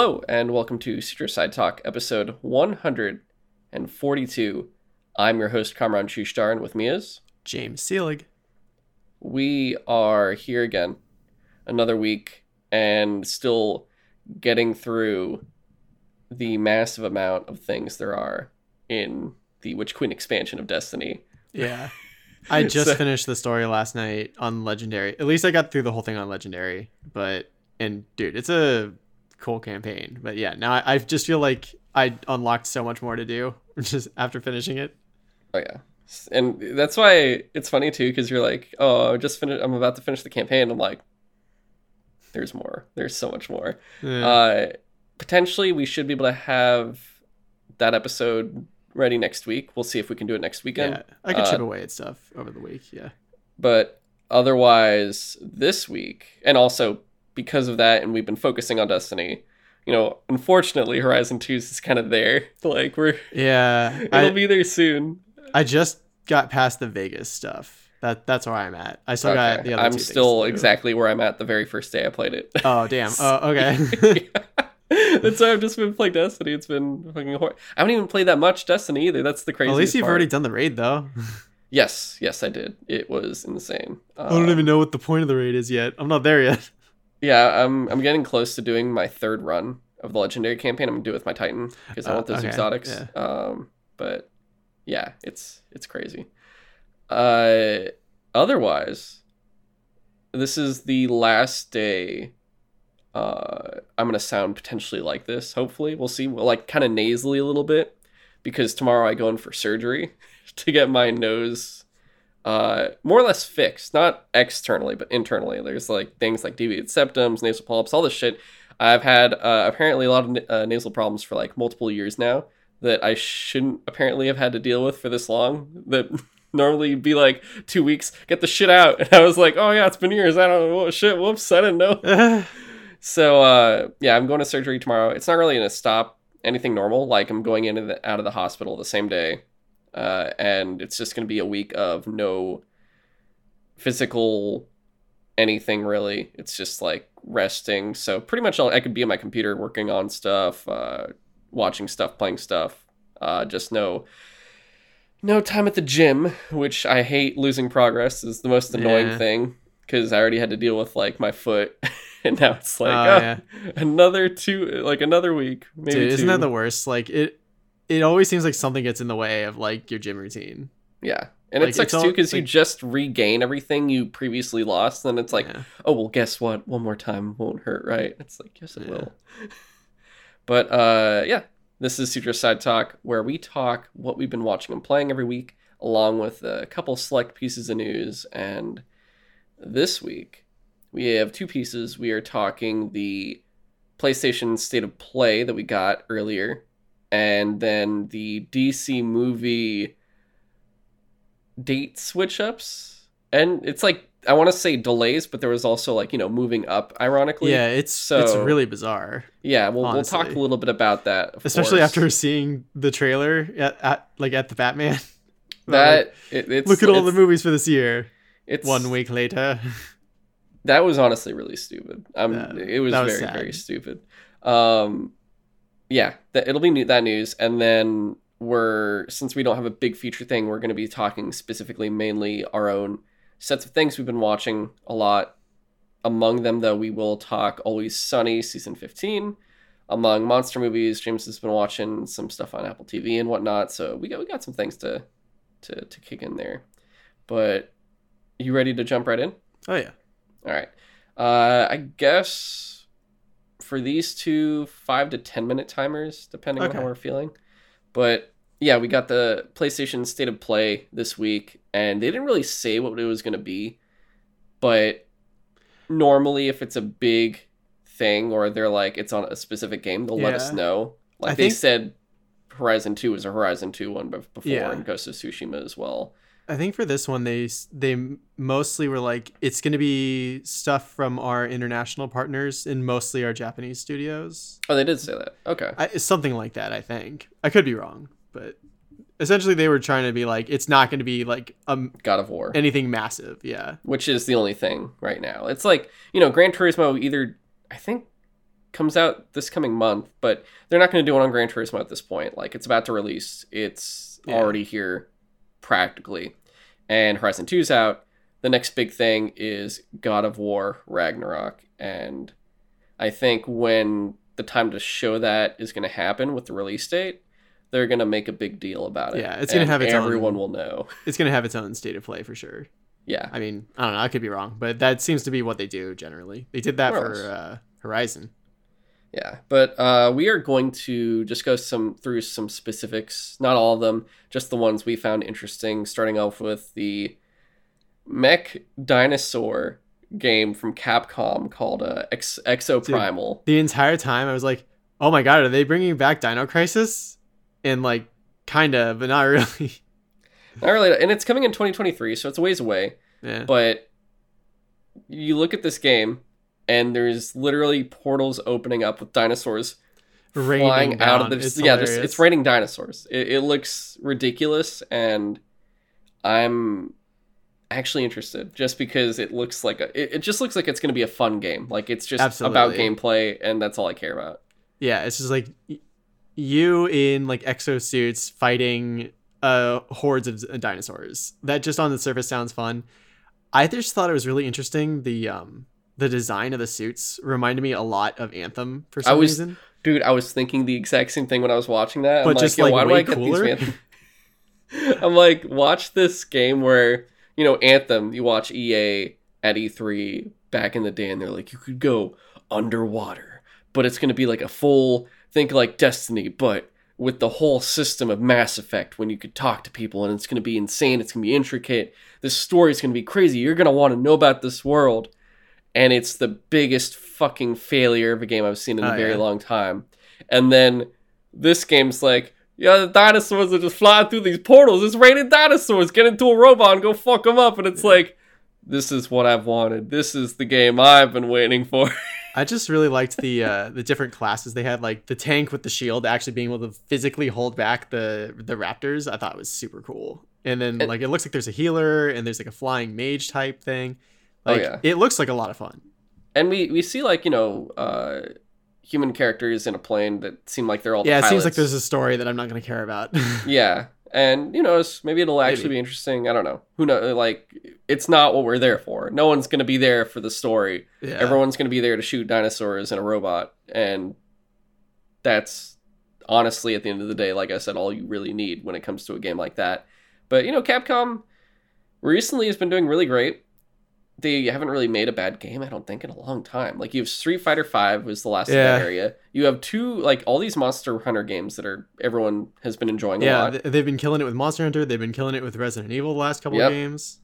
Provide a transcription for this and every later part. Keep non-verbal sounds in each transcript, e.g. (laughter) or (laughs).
Hello, and welcome to Citrus Side Talk, episode 142. I'm your host, Kamran Shushtar, and with me is. James Seelig. We are here again, another week, and still getting through the massive amount of things there are in the Witch Queen expansion of Destiny. Yeah. (laughs) I just So- finished the story last night on Legendary. At least I got through the whole thing on Legendary. But and dude, it's a cool campaign. But yeah, now I, I just feel like I unlocked so much more to do (laughs) just after finishing it. Oh yeah, and that's why it's funny too, because you're like, oh, I just finished. I'm about to finish the campaign. I'm like, there's more. There's so much more. Yeah. Uh, potentially, we should be able to have that episode ready next week. We'll see if we can do it next weekend. yeah. I could uh, chip away at stuff over the week. Yeah. But otherwise, this week, and also because of that, and we've been focusing on Destiny. You know, unfortunately, Horizon 2 is kind of there. (laughs) Like we're Yeah. it'll I, be there soon. I just got past the Vegas stuff. That that's where I'm at. I still got the other I'm still exactly where I'm at the very first day I played it. Oh damn. (laughs) Oh okay. (laughs) That's why I've just been playing Destiny. It's been fucking horrible. I haven't even played that much Destiny either. That's the crazy. At least you've already done the raid though. Yes, yes, I did. It was insane. Uh, I don't even know what the point of the raid is yet. I'm not there yet. Yeah, I'm. I'm getting close to doing my third run of the legendary campaign. I'm gonna do it with my Titan because I Uh, want those okay, exotics. yeah. Um, but yeah, it's it's crazy. Uh, otherwise, this is the last day. Uh, I'm gonna sound potentially like this. Hopefully, we'll see. Well, like kind of nasally a little bit because tomorrow I go in for surgery (laughs) to get my nose uh more or less fixed not externally but internally. There's like things like deviated septums nasal polyps all this shit. I've had uh, apparently a lot of uh, nasal problems for like multiple years now that i shouldn't apparently have had to deal with for this long that (laughs) normally be like two weeks get the shit out. And i was like oh yeah it's been years. I don't know oh, shit whoops i didn't know. (laughs) So uh, yeah, I'm going to surgery tomorrow. It's not really going to stop anything normal. Like I'm going in and out of the hospital the same day, uh, and it's just going to be a week of no physical anything really. It's just like resting. So pretty much all, I could be on my computer working on stuff, uh, watching stuff, playing stuff. Uh, just no. No time at the gym, which I hate losing progress is the most annoying Yeah. thing because I already had to deal with like my foot, (laughs) and now it's like Oh, oh, yeah. another two, like another week, maybe Dude, isn't two. that the worst? Like it it always seems like something gets in the way of like your gym routine. yeah, and like, it sucks it's too all- because you just regain everything you previously lost, and it's like, Yeah. oh well, guess what? One more time won't hurt, right? It's like yes, it Yeah. will. but uh, yeah, this is Sutra Side Talk, where we talk what we've been watching and playing every week, along with a couple select pieces of news. And this week, we have two pieces. We are talking the PlayStation State of Play that we got earlier, and then the DC movie date switch ups. And it's like I want to say delays, but there was also like you know moving up. Ironically, Yeah, it's so, it's really bizarre. yeah. We'll we'll talk a little bit about that, Especially course. after seeing the trailer at, at like at the Batman. (laughs) that. It, it's, Look at all the movies for this year. It's One week later. That was honestly really stupid. Um, Yeah, it was, was very sad. very stupid. Um, yeah, that it'll be new, that news, and then we're since we don't have a big feature thing, we're going to be talking specifically mainly our own sets of things we've been watching a lot. Among them, though, we will talk Always Sunny season fifteen. Among monster movies, James has been watching some stuff on Apple TV and whatnot, so we got we got some things to to to kick in there. But you ready to jump right in? Oh yeah. All right. Uh, I guess for these two, five to ten minute timers, depending on how we're feeling. But yeah, we got the PlayStation State of Play this week, and they didn't really say what it was going to be. But normally, if it's a big thing or they're like it's on a specific game, they'll let us know. Like I they think- said, Horizon Two was a Horizon Two one before, Yeah. and Ghost of Tsushima as well. I think for this one they they mostly were like it's going to be stuff from our international partners and mostly our Japanese studios. Oh, they did say that. Okay. I, something like that, I think. I could be wrong, but essentially they were trying to be like it's not going to be like um God of War. anything massive. Yeah. which is the only thing right now. It's like you know, Gran Turismo either I think comes out this coming month, but they're not going to do it on Gran Turismo at this point. Like it's about to release. It's Yeah. already here practically. And Horizon 2's out. The next big thing is God of War Ragnarok and I think when the time to show that is going to happen with the release date, they're going to make a big deal about it. Yeah, it's gonna have its own- everyone will know. It's gonna have its own state of play for sure. Yeah. I mean, I don't know. I could be wrong, but that seems to be what they do generally. They did that for uh, Horizon. Yeah, but uh, we are going to just go some through some specifics, not all of them, just the ones we found interesting. Starting off with the mech dinosaur game from Capcom called uh, Ex- Exo Dude. Primal. The entire time, I was like, "Oh my god, are they bringing back Dino Crisis?" And like, kinda, but not (laughs) really. Not really, and it's coming in 2023, so it's a ways away. yeah. But you look at this game, and there's literally portals opening up with dinosaurs Raining flying out of down. the It's yeah. It's raining dinosaurs. It, it looks ridiculous, and I'm actually interested just because it looks like a. It, it just looks like it's going to be a fun game. Like it's just about gameplay, and that's all I care about. Yeah, it's just like you in like exosuits fighting uh hordes of dinosaurs. That just on the surface sounds fun. I just thought it was really interesting. The um the design of the suits reminded me a lot of Anthem for some was- reason. Dude, I was thinking the exact same thing when I was watching that. But I'm just, like, like, why do I get cooler? these? (laughs) (laughs) I'm like, watch this game where you know Anthem. You watch EA at E3 back in the day, and they're like, you could go underwater, but it's gonna be like a full think like Destiny, but with the whole system of Mass Effect when you could talk to people, and it's gonna be insane. It's gonna be intricate. This story's gonna be crazy. You're gonna want to know about this world, and it's the biggest fucking failure of a game I've seen in a Oh, very yeah. long time. And then this game's like, yeah, the dinosaurs are just flying through these portals. It's raining dinosaurs. Get into a robot and go fuck them up. And it's like, this is what I've wanted. This is the game I've been waiting for. (laughs) I just really liked the uh the different classes they had, like the tank with the shield actually being able to physically hold back the the raptors. I thought was super cool. And then And- like it looks like there's a healer and there's like a flying mage type thing. Oh, Like yeah. it looks like a lot of fun. and we, we see, like, you know, uh, human characters in a plane that seem like they're all Yeah, it seems like there's a story that I'm not gonna care about. (laughs) Yeah, and you know, maybe it'll actually Maybe. be interesting. I don't know. Who know? Like, it's not what we're there for. No one's gonna be there for the story. yeah. Everyone's gonna be there to shoot dinosaurs and a robot, and that's honestly, at the end of the day, like I said, all you really need when it comes to a game like that. But you know, Capcom recently has been doing really great. They haven't really made a bad game, I don't think, in a long time. Like you have Street Fighter Five was the last of that area. You have two like all these Monster Hunter games that are everyone has been enjoying a yeah, they've been killing it with Monster Hunter. They've been killing it with Resident Evil the last couple Yep. of games.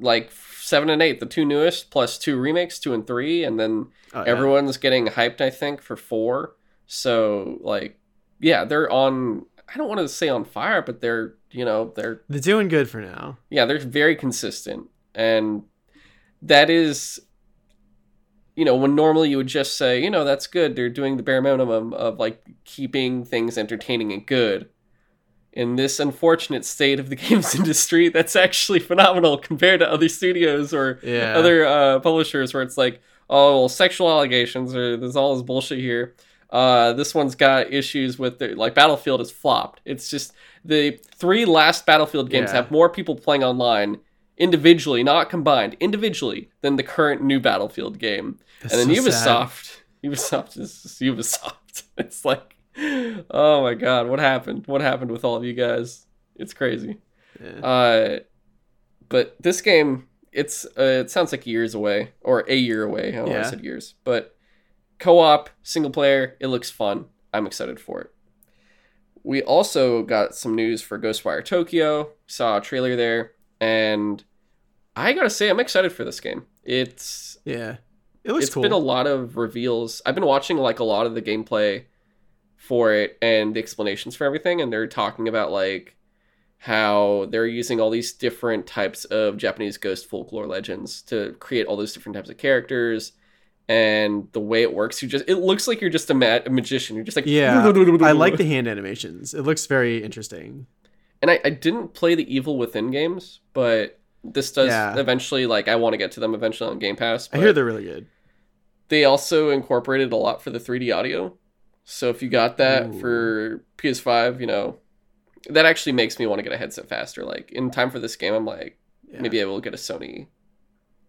like seven and eight, the two newest, plus two remakes, two and three, and then Oh, yeah. everyone's getting hyped. I think for four. So like, yeah, they're on. I don't want to say on fire, but they're you know they're they're doing good for now. yeah they're very consistent, and that is. You know, when normally you would just say, you know, that's good. They're doing the bare minimum of like keeping things entertaining and good. In this unfortunate state of the (laughs) games industry, that's actually phenomenal compared to other studios or Yeah. other uh, publishers where it's like, oh, well, sexual allegations or there's all this bullshit here. Uh, this one's got issues with the, like Battlefield is flopped. It's just the three last Battlefield games Yeah. have more people playing online individually, not combined, individually than the current new Battlefield game. That's and then so sad. Ubisoft, Ubisoft is (laughs) Ubisoft. It's like, oh my god, what happened? What happened with all of you guys? It's crazy. Yeah. Uh, but this game, it's uh, it sounds like years away or a year away. I don't know I said years, but co-op, single player, it looks fun. I'm excited for it. We also got some news for Ghostwire Tokyo. Saw a trailer there, and I gotta say, I'm excited for this game. It's yeah. It looks it's cool. been a lot of reveals. I've been watching like a lot of the gameplay for it and the explanations for everything, and they're talking about like how they're using all these different types of Japanese ghost folklore legends to create all those different types of characters. And the way it works, you just it looks like you're just a, ma- a magician. You're just like yeah. (laughs) I like the hand animations. It looks very interesting. And I, I didn't play the Evil Within games, but this does Yeah. eventually like I want to get to them eventually on Game Pass. I hear they're really good. they also incorporated a lot for the 3D audio. So if you got that Ooh. for PS5, you know, that actually makes me want to get a headset faster. Like in time for this game, I'm like, Yeah. maybe I will get a Sony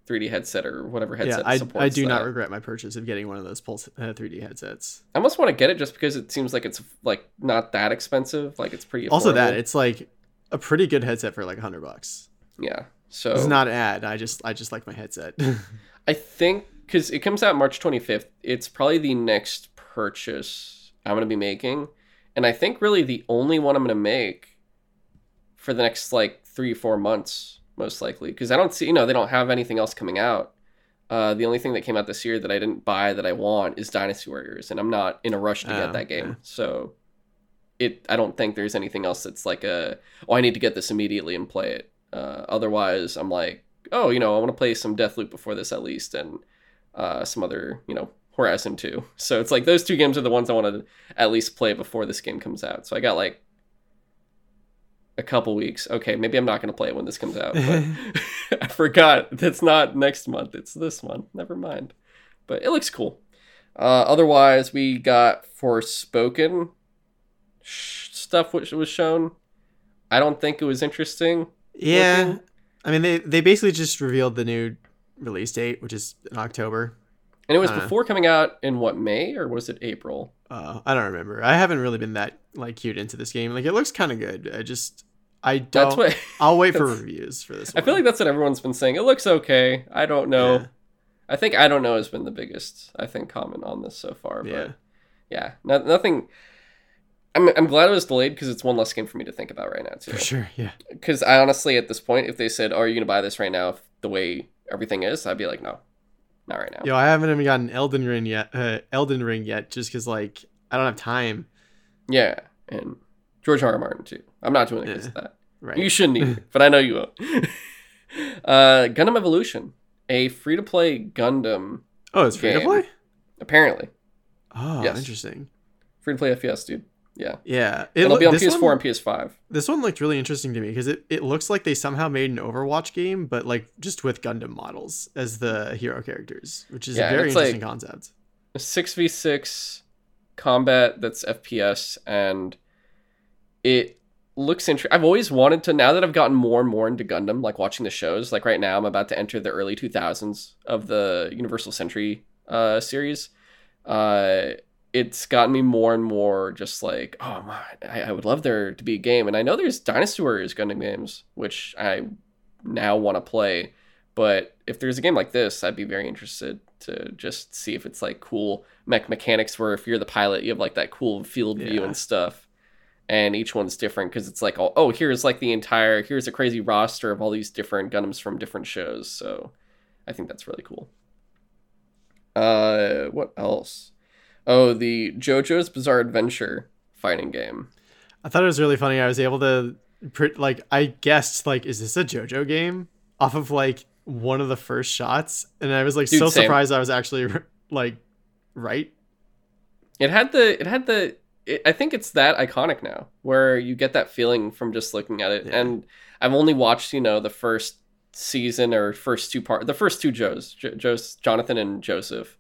3D headset or whatever headset yeah, I, supports I do not regret my purchase of getting one of those Pulse uh, 3D headsets. I almost want to get it just because it seems like it's like not that expensive. Like it's pretty. Also, that it's like a pretty good headset for like hundred bucks. yeah. So It's not an ad. I just I just like my headset. (laughs) I think because it comes out March 25th, it's probably the next purchase I'm going to be making. And I think really the only one I'm going to make for the next like three, four months, most likely. Because I don't see, you know, they don't have anything else coming out. Uh, the only thing that came out this year that I didn't buy that I want is Dynasty Warriors. And I'm not in a rush to Oh, get that game. yeah. So it, I don't think there's anything else that's like a, oh, I need to get this immediately and play it. Uh, otherwise, I'm like, oh, you know, I want to play some Deathloop before this at least, and uh, some other, you know, Horizon 2. (laughs) So it's like those two games are the ones I want to at least play before this game comes out. So I got like couple weeks. Okay, maybe I'm not going to play it when this comes out. But (laughs) (laughs) I forgot. That's not next month. It's this one. Never mind. But it looks cool. Uh, otherwise, we got Forspoken sh- stuff which was shown. I don't think it was interesting. yeah, looking. I mean they they basically just revealed the new release date, which is in October. And it was Uh. before coming out in what May or was it April? Uh, I don't remember. I haven't really been that like cued into this game. Like it looks kind of good. I just I don't. That's what (laughs) I'll wait for reviews for this. I feel like that's what everyone's been saying. It looks okay. I don't know. Yeah. I think I don't know has been the biggest I think comment on this so far. But Yeah. yeah, no, nothing. I'm I'm glad it was delayed because it's one less game for me to think about right now too. for sure. Yeah. Because I honestly, at this point, if they said, "Oh, are you gonna buy this right now?" If the way everything is, I'd be like, "No, not right now." Yo, I haven't even gotten Elden Ring yet. Uh, Elden Ring yet, just because like I don't have time. Yeah, and George R. R. Martin too. I'm not doing it because Yeah. of that. (laughs) Right. You shouldn't either, (laughs) but I know you won't. (laughs) uh, Gundam Evolution, a free-to-play Gundam, oh, it's free to play. apparently Oh, Yes. interesting. free-to-play FPS, dude. Yeah, Yeah, it it'll loo- be on PS4 one- and PS5. This one looked really interesting to me because it, it looks like they somehow made an Overwatch game, but like just with Gundam models as the hero characters, which is Yeah, a very it's like- interesting concept. A six v six combat that's FPS, and it looks interesting. I've always wanted to. Now that I've gotten more and more into Gundam, like watching the shows, like right now, I'm about to enter the early 2000s of the Universal Century uh, series. Uh, it's gotten me more and more just like, oh my, I, I would love there to be a game, and I know there's Dynasty Warriors Gundam games, which I now want to play. But if there's a game like this, I'd be very interested to just see if it's like cool mech mechanics where if you're the pilot, you have like that cool field view Yeah. and stuff. And each one's different because it's like, oh, here's like the entire, here's a crazy roster of all these different Gundams from different shows. So I think that's really cool. Uh, what else? Oh, the JoJo's Bizarre Adventure fighting game. I thought it was really funny. I was able to, like, I guessed, like, is this a JoJo game? Off of, like, one of the first shots. And I was, like, Dude, so same. surprised I was actually, (laughs) like, right. It had the it had the it, I think it's that iconic now where you get that feeling from just looking at it. Yeah. And I've only watched, you know, the first season or first two part the first two Joes, jo- Joe's Jonathan and Joseph.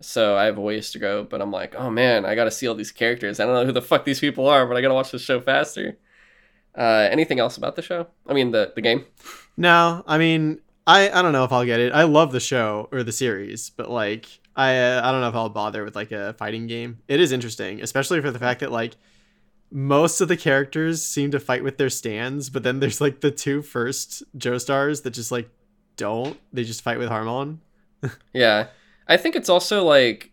So I have a ways to go, but I'm like, oh man, I got to see all these characters. I don't know who the fuck these people are, but I got to watch the show faster. Uh, anything else about the show? I mean, the the game. No, I mean, I, I don't know if I'll get it. I love the show or the series, but, like, I, uh, I don't know if I'll bother with, like, a fighting game. It is interesting, especially for the fact that, like, most of the characters seem to fight with their stands, but then there's, like, the two first Joestars that just, like, don't. They just fight with Hamon. (laughs) Yeah. I think it's also like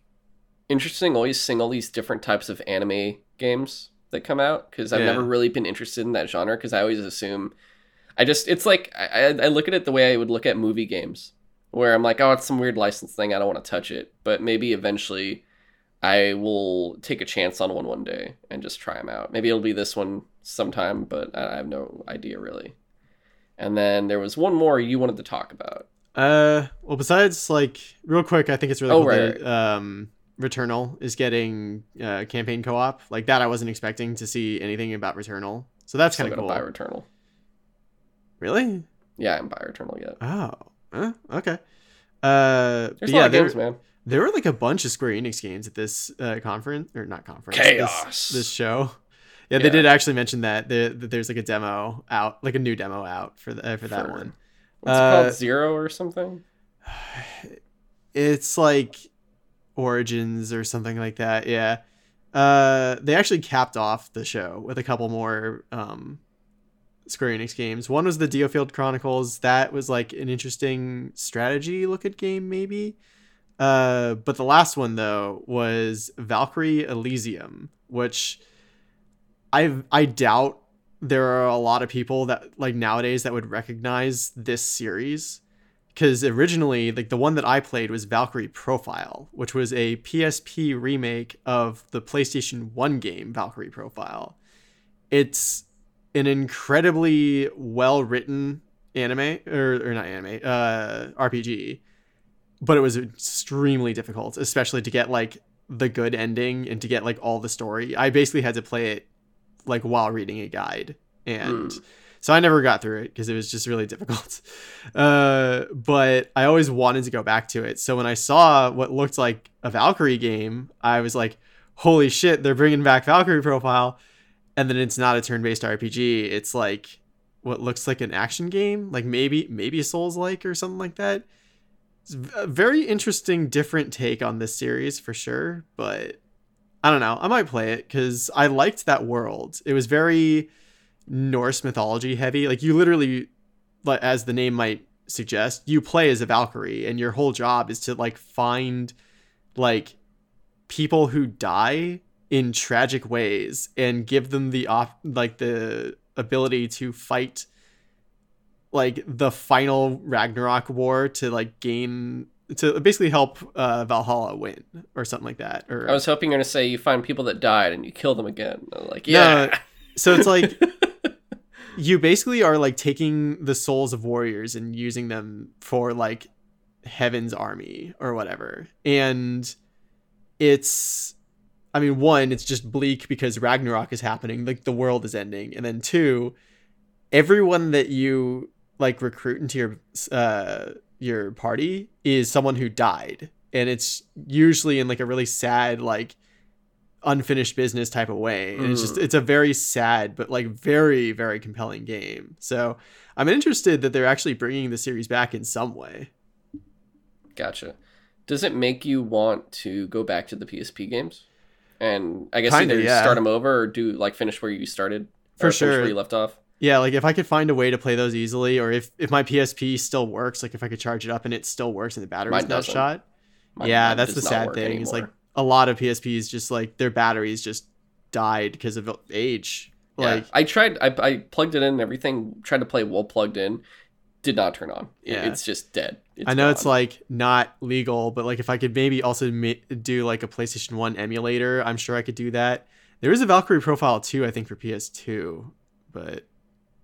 interesting always seeing all these different types of anime games that come out because I've Yeah. never really been interested in that genre because I always assume I just it's like I, I I look at it the way I would look at movie games where I'm like oh it's some weird license thing I don't want to touch it but maybe eventually I will take a chance on one one day and just try them out. Maybe it'll be this one sometime but I have no idea really. And then there was one more you wanted to talk about. Uh, well, besides like real quick, I think it's really Oh, cool right, that um, Returnal is getting uh, campaign co-op. Like that, I wasn't expecting to see anything about Returnal, so that's kind of cool. buy Returnal. Really? yeah I haven't buy Returnal yet. Oh, okay. Uh, There's yeah, of games, man. there were like a bunch of Square Enix games at this uh, conference or not conference. Chaos. This, this show. Yeah, they Yeah. did actually mention that, there, that there's like a demo out, like a new demo out for the, uh, for that For- one. What's Uh, it called? Zero or something? It's like Origins or something like that. Yeah. Uh, they actually capped off the show with a couple more um, Square Enix games. One was the Diofield Chronicles. That was like an interesting strategy look at game, maybe. Uh, but the last one though was Valkyrie Elysium, which I I doubt there are a lot of people that like nowadays that would recognize this series because originally like the one that i played was valkyrie profile which was a psp remake of the playstation 1 game valkyrie profile it's an incredibly well written anime or, or not anime uh rpg but it was extremely difficult especially to get like the good ending and to get like all the story. I basically had to play it like while reading a guide and Hmm. so i never got through it because it was just really (laughs) difficult. Uh, but i always wanted to go back to it. So when i saw what looked like a valkyrie game i was like holy shit they're bringing back valkyrie profile and then it's not a turn-based rpg it's like what looks like an action game like maybe maybe a souls like or something like that it's a very interesting different take on this series for sure but I don't know. I might play it because I liked that world. It was very Norse mythology heavy. Like you literally, as the name might suggest, you play as a Valkyrie, and your whole job is to like find like people who die in tragic ways and give them the op- like the ability to fight like the final Ragnarok war to like gain to basically help uh, Valhalla win or something like that. Or I was hoping you're gonna say you find people that died and you kill them again. Like, No, yeah. so it's like (laughs) you basically are like taking the souls of warriors and using them for like heaven's army or whatever. And it's I mean, one, it's just bleak because Ragnarok is happening, like the world is ending. And then two, everyone that you like recruit into your uh your party is someone who died. And it's usually in like a really sad like unfinished business type of way and it's just Mm. it's a very sad but like very very compelling game so i'm interested that they're actually bringing the series back in some way Gotcha. Does it make you want to go back to the PSP games? And I guess Kinda, either yeah. start them over or do like finish where you started, For sure. where you left off. yeah like if i could find a way to play those easily or if if my psp still works like if i could charge it up and it still works and the battery's not shot Mine- yeah mine that's the sad thing is like a lot of psps just like their batteries just died because of age like yeah, I tried. I, I plugged it in and everything. Tried to play while plugged in. Did not turn on. Yeah. it's just dead. It's I know it's gone. like not legal, but like if I could maybe also ma- do like a PlayStation 1 emulator, I'm sure I could do that. There is a Valkyrie profile too, I think for PS2, but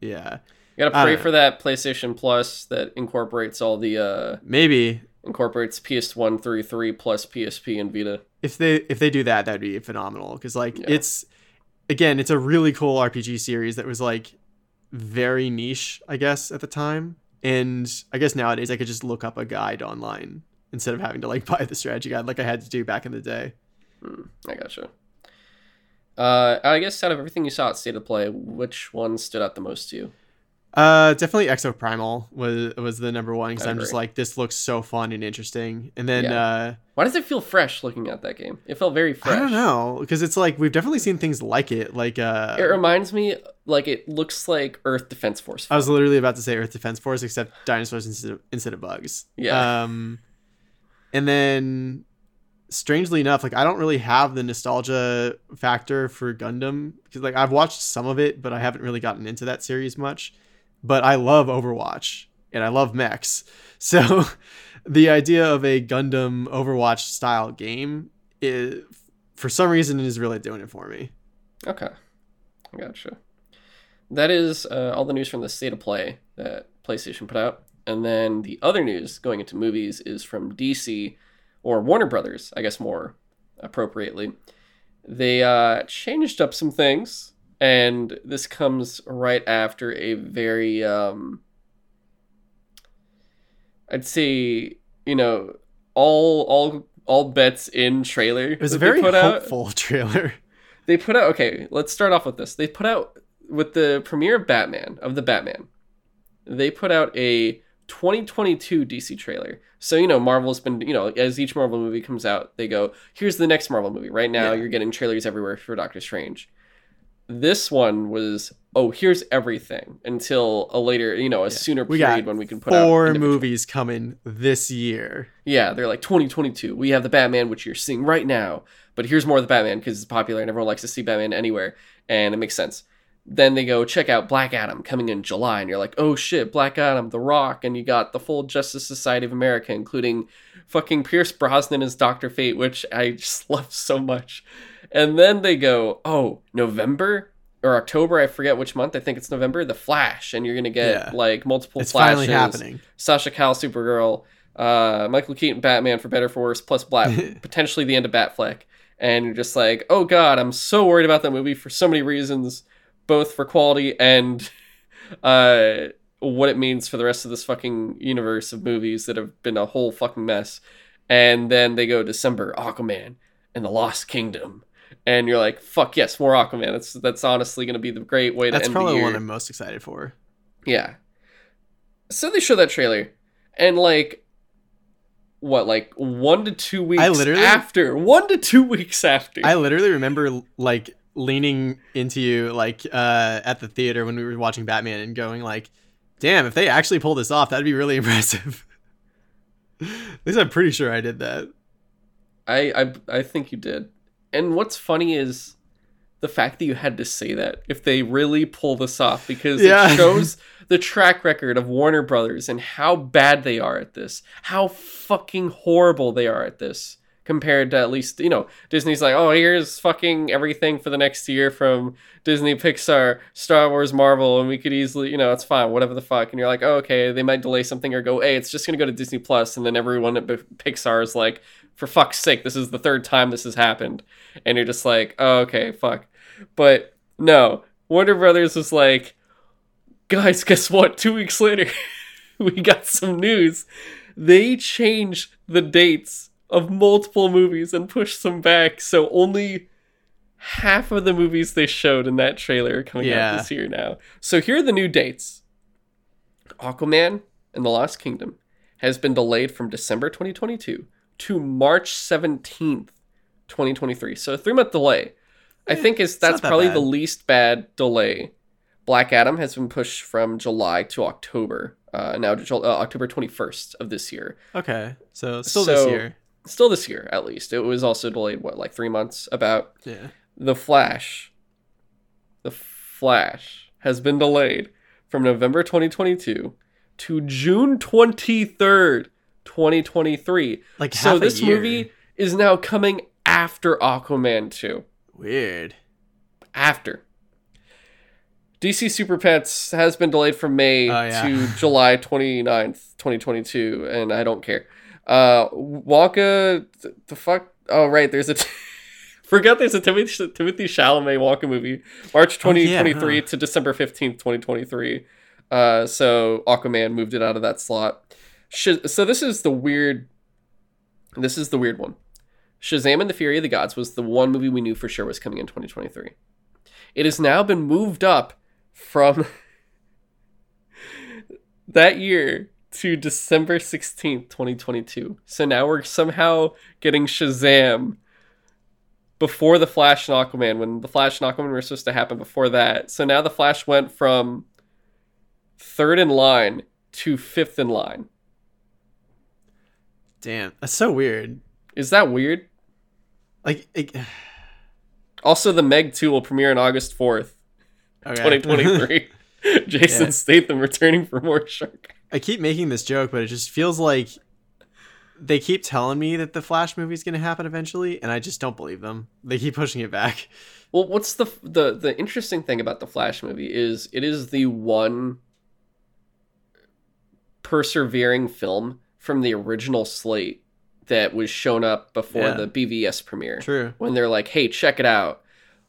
yeah, you gotta pray for that PlayStation Plus that incorporates all the uh maybe incorporates PS1 through three plus PSP and Vita. if they if they do that, that'd be phenomenal because like Yeah. it's again, it's a really cool RPG series that was like very niche, I guess, at the time. And I guess nowadays I could just look up a guide online instead of having to like (laughs) buy the strategy guide like I had to do back in the day. Hmm, I gotcha. Uh, I guess out of everything you saw at State of Play, which one stood out the most to you? Uh, definitely Exo Primal was was the number one because I'm just like this looks so fun and interesting. And then Yeah. uh, Why does it feel fresh looking at that game? It felt very fresh. I don't know because it's like we've definitely seen things like it. Like uh, It reminds me like it looks like Earth Defense Force. I was literally about to say Earth Defense Force, except dinosaurs instead of, instead of bugs. Yeah. Um, and then strangely enough, like I don't really have the nostalgia factor for Gundam because like I've watched some of it, but I haven't really gotten into that series much. But I love Overwatch and I love mechs, (laughs) so the idea of a Gundam Overwatch style game is, for some reason, is really doing it for me. Okay, gotcha. That is uh, all the news from the State of Play that PlayStation put out, and then the other news going into movies is from DC or Warner Brothers, I guess more appropriately. They uh, changed up some things, and this comes right after a very, um, I'd say, you know, all all all bets in trailer. It was a very put out. hopeful trailer. (laughs) They put out okay. Let's start off with this. They put out with the premiere of Batman of the Batman. They put out a 2022 DC trailer. So you know Marvel's been you know as each Marvel movie comes out, they go here's the next Marvel movie. Right now Yeah. you're getting trailers everywhere for Doctor Strange. This one was oh here's everything until a later you know a sooner We period when we can put out Four movies coming this year. yeah, they're like 2022. We have the Batman, which you're seeing right now, but here's more of the Batman because it's popular and everyone likes to see Batman anywhere, and it makes sense. Then they go check out Black Adam coming in July, and you're like, oh shit, Black Adam, The Rock, and you got the full Justice Society of America, including fucking Pierce Brosnan as Doctor Fate, which I just (laughs) love so much. And then they go, oh, November or October, I forget which month. I think it's November. The Flash, and you're gonna get Yeah. like multiple It's flashes. finally happening. Sasha Calle, Supergirl, uh, Michael Keaton, Batman for better or for worse, plus Black, (laughs) potentially the end of Batfleck, and you're just like, oh god, I'm so worried about that movie for so many reasons, both for quality and (laughs) uh, what it means for the rest of this fucking universe of movies that have been a whole fucking mess. And then they go December, Aquaman and the Lost Kingdom. And you're like, fuck yes, more Aquaman. That's that's honestly going to be the great way to That's end the the the year. one I'm most excited for. Yeah. So they show that trailer, and like, what, like one to two weeks I literally- after, one to two (laughs) weeks after. I literally remember like leaning into you like uh at the theater when we were watching Batman and going like, "Damn, if they actually pull this off, that'd be really (laughs) impressive." At least I'm pretty sure I did that. I, I, I think you did. And what's funny is the fact that you had to say that if they really pull this off, because Yeah. it shows the track record of Warner Brothers and how bad they are at this, how fucking horrible they are at this. Compared to at least, you know, Disney's like, oh, here's fucking everything for the next year from Disney, Pixar, Star Wars, Marvel, and we could easily, you know, it's fine, whatever the fuck. And you're like, oh, okay, they might delay something or go, hey, it's just gonna go to Disney Plus, and then everyone at Pixar is like, for fuck's sake, this is the third time this has happened, and you're just like, oh, okay, fuck. But no, Warner Brothers was like, guys, (laughs) guess what? Two weeks later, (laughs) we got some news. They changed the dates of multiple movies and pushed them back, so only half of the movies they showed in that trailer are coming Yeah. out this year now. So here are the new dates. Aquaman and the Lost Kingdom has been delayed from December 2022 to March 17th, 2023. So a three month delay. I Eh, think is that's that probably bad. the least bad delay. Black Adam has been pushed from July to October, uh, now to uh, October 21st of this year. Okay, so still this year. Still this year, at least. It was also delayed, what, like three months? About Yeah. The Flash. The Flash has been delayed from November 2022 to June 23rd, 2023. Like So this year. movie is now coming after Aquaman 2. Weird. After. DC Super Pets has been delayed from May Oh, yeah. to (laughs) July 29th, 2022, and I don't care. Uh, Wonka, th- the fuck? Oh, right, there's a. (laughs) Forgot there's a Timothée, Timothée Chalamet Wonka movie, March Oh, yeah, 2023 huh. to December 15th, 2023. Uh, so Aquaman moved it out of that slot. So this is the weird. This is the weird one. Shazam and the Fury of the Gods was the one movie we knew for sure was coming in 2023. It has now been moved up from (laughs) that year to December 16th, 2022. So now we're somehow getting Shazam before the Flash and Aquaman when the Flash and Aquaman were supposed to happen before that. So now the Flash went from third in line to fifth in line. Damn, that's so weird. Is that weird? Like, it, (sighs) Also, the Meg 2 will premiere on August 4th, 2023. (laughs) (laughs) Jason Yeah. Statham returning for more Shark. I keep making this joke, but it just feels like they keep telling me that the Flash movie is going to happen eventually, and I just don't believe them. They keep pushing it back. Well, what's the the the interesting thing about the Flash movie is it is the one persevering film from the original slate that was shown up before Yeah. the BVS premiere. True. When they're like, "Hey, check it out.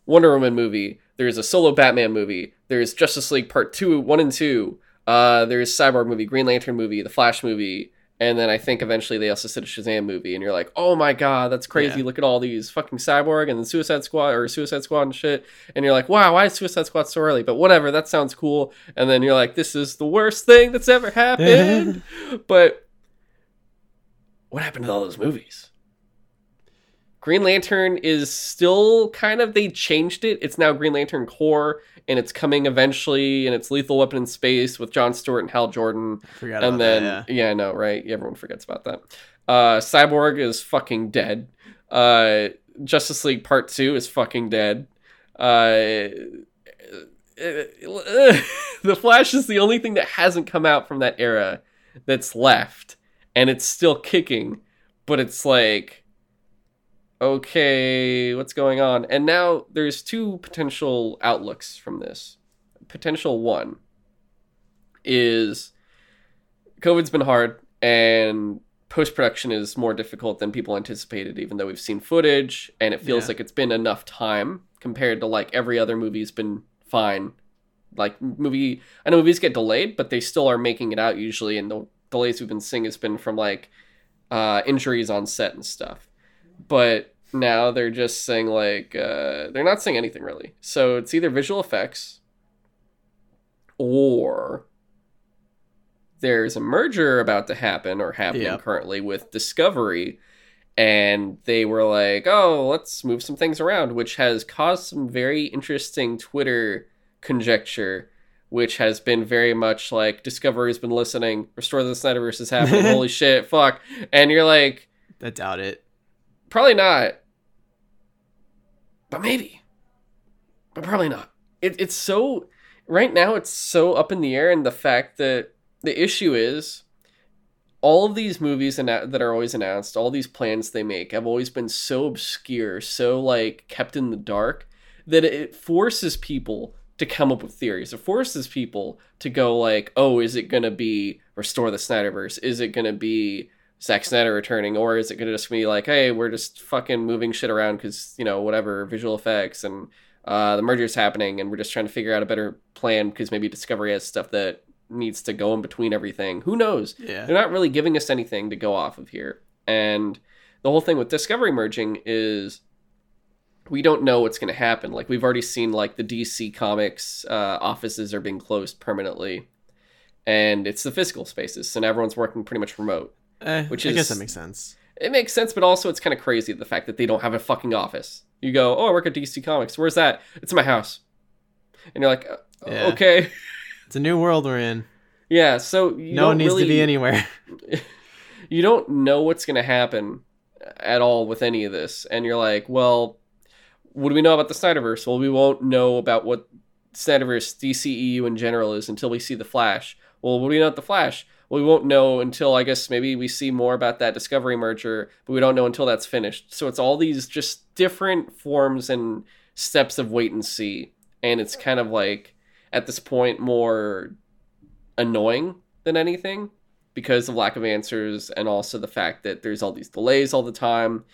Wonder Woman movie. There's a solo Batman movie. There's Justice League Part 2, 1 and 2. Uh there's Cyborg movie, Green Lantern movie, The Flash movie, And then I think eventually they also said a Shazam movie, and you're like, oh my god, that's crazy! Yeah. Look at all these fucking Cyborg and then Suicide Squad or Suicide Squad and shit. And you're like, wow, why is Suicide Squad so early? But whatever, that sounds cool. And then you're like, this is the worst thing that's ever happened. (laughs) but what happened to all those movies? Green Lantern is still kind of they changed it. It's now Green Lantern Corps, and it's coming eventually, and it's Lethal Weapon in Space with John Stewart and Hal Jordan. Forgot and about then that, yeah. I know, right? Everyone forgets about that. Uh, Cyborg is fucking dead. Uh, Justice League Part Two is fucking dead. Uh, (laughs) the Flash is the only thing that hasn't come out from that era that's left, and it's still kicking. But it's like, okay, what's going on? And now there's two potential outlooks from this. Potential one is COVID's been hard and post production is more difficult than people anticipated, even though we've seen footage and it feels Yeah. like it's been enough time compared to like every other movie's been fine. Like movie, I know movies get delayed, but they still are making it out usually, and the we've been seeing has been from like uh, injuries on set and stuff. But now they're just saying like uh, they're not saying anything really. So it's either visual effects or there's a merger about to happen or happening Yep. currently with Discovery. And they were like, oh, let's move some things around, which has caused some very interesting Twitter conjecture, which has been very much like Discovery's been listening, Restore the Snyderverse is happening, (laughs) holy shit, fuck. And you're like, I doubt it. Probably not. But maybe. But probably not. It, it's so. Right now, it's so up in the air, and the fact that the issue is all of these movies that are always announced, all these plans they make have always been so obscure, so like kept in the dark, that it forces people to come up with theories. It forces people to go like, "Oh, is it gonna be restore the Snyderverse? Is it gonna be Zack Snyder returning, or is it gonna just be like, hey, we're just fucking moving shit around because you know whatever visual effects and uh, the is happening, and we're just trying to figure out a better plan because maybe Discovery has stuff that needs to go in between everything. Who knows? Yeah. They're not really giving us anything to go off of here. And the whole thing with Discovery merging is we don't know what's going to happen. Like we've already seen like the DC Comics uh, offices are being closed permanently. And it's the physical spaces, and everyone's working pretty much remote. Eh, Which I guess that makes sense. It makes sense, but also it's kind of crazy the fact that they don't have a fucking office. You go, oh, I work at DC Comics. Where's that? It's my house. And you're like, Yeah. okay, (laughs) It's a new world we're in. yeah. So you no one needs to be anywhere. (laughs) (laughs) you don't know what's going to happen at all with any of this and you're like well what do we know about the snyderverse? Well we won't know about what snyderverse dceu in general is until we see the flash. Well what do we know about the flash? Well we won't know until i guess maybe we see more about that discovery merger but we don't know until that's finished. So it's all these just different forms and steps of wait and see. And it's kind of like at this point more annoying than anything because of lack of answers and also the fact that there's all these delays all the time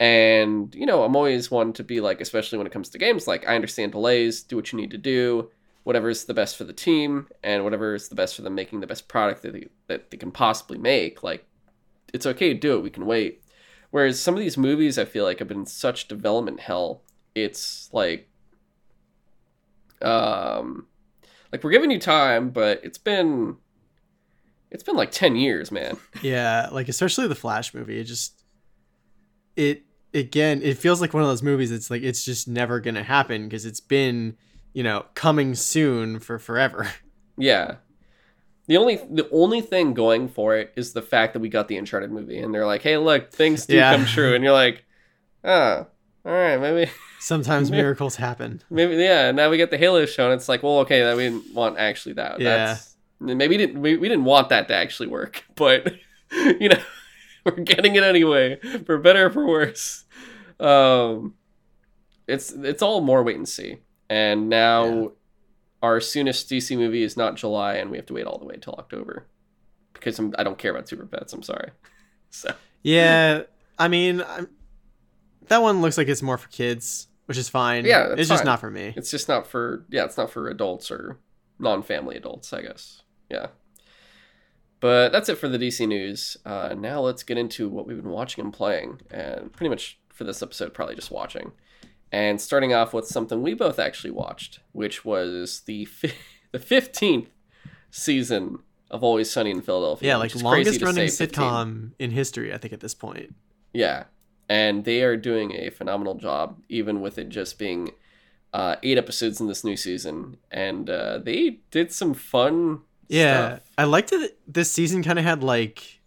and you know i'm always one to be like especially when it comes to games like i understand delays do what you need to do whatever is the best for the team and whatever is the best for them making the best product that they, that they can possibly make like it's okay to do it we can wait whereas some of these movies i feel like have been such development hell it's like um like we're giving you time but it's been it's been like 10 years man (laughs) Yeah, like especially the Flash movie. It just it again, it feels like one of those movies it's like it's just never to happen because it's been, you know, coming soon for forever. Yeah. The only the only thing going for it is the fact that we got the Uncharted movie, and they're like, "Hey, look, things do Yeah. come true," and you're like, "Ah, all right, maybe, (laughs) Sometimes miracles happen. maybe, yeah." Now we get the Halo show, and it's like, well, okay, that we didn't want actually that. Yeah. That's, maybe didn't we, we didn't want that to actually work, (laughs) but you know, (laughs) we're getting it anyway, for better or for worse. Um, it's it's all more wait and see, and now. Yeah. Our soonest DC movie is not July, and we have to wait all the way till October because I'm, I don't care about Super Pets. I'm sorry. (laughs) So Yeah, I mean, I'm, that one looks like it's more for kids, which is fine. Yeah, it's just not for me. it's just not for yeah, it's not for adults or non-family adults, I guess. Yeah. But that's it for the DC news. Uh, now let's get into what we've been watching and playing, and pretty much for this episode, probably just watching. And starting off with something we both actually watched, which was the fi- (laughs) the fifteenth season of Always Sunny in Philadelphia. Yeah, like longest running say, 15. sitcom in history, I think, at this point. Yeah, and they are doing a phenomenal job, even with it just being uh, eight episodes in this new season, and uh, they did some fun. Yeah, stuff. I liked it. This season kind of had like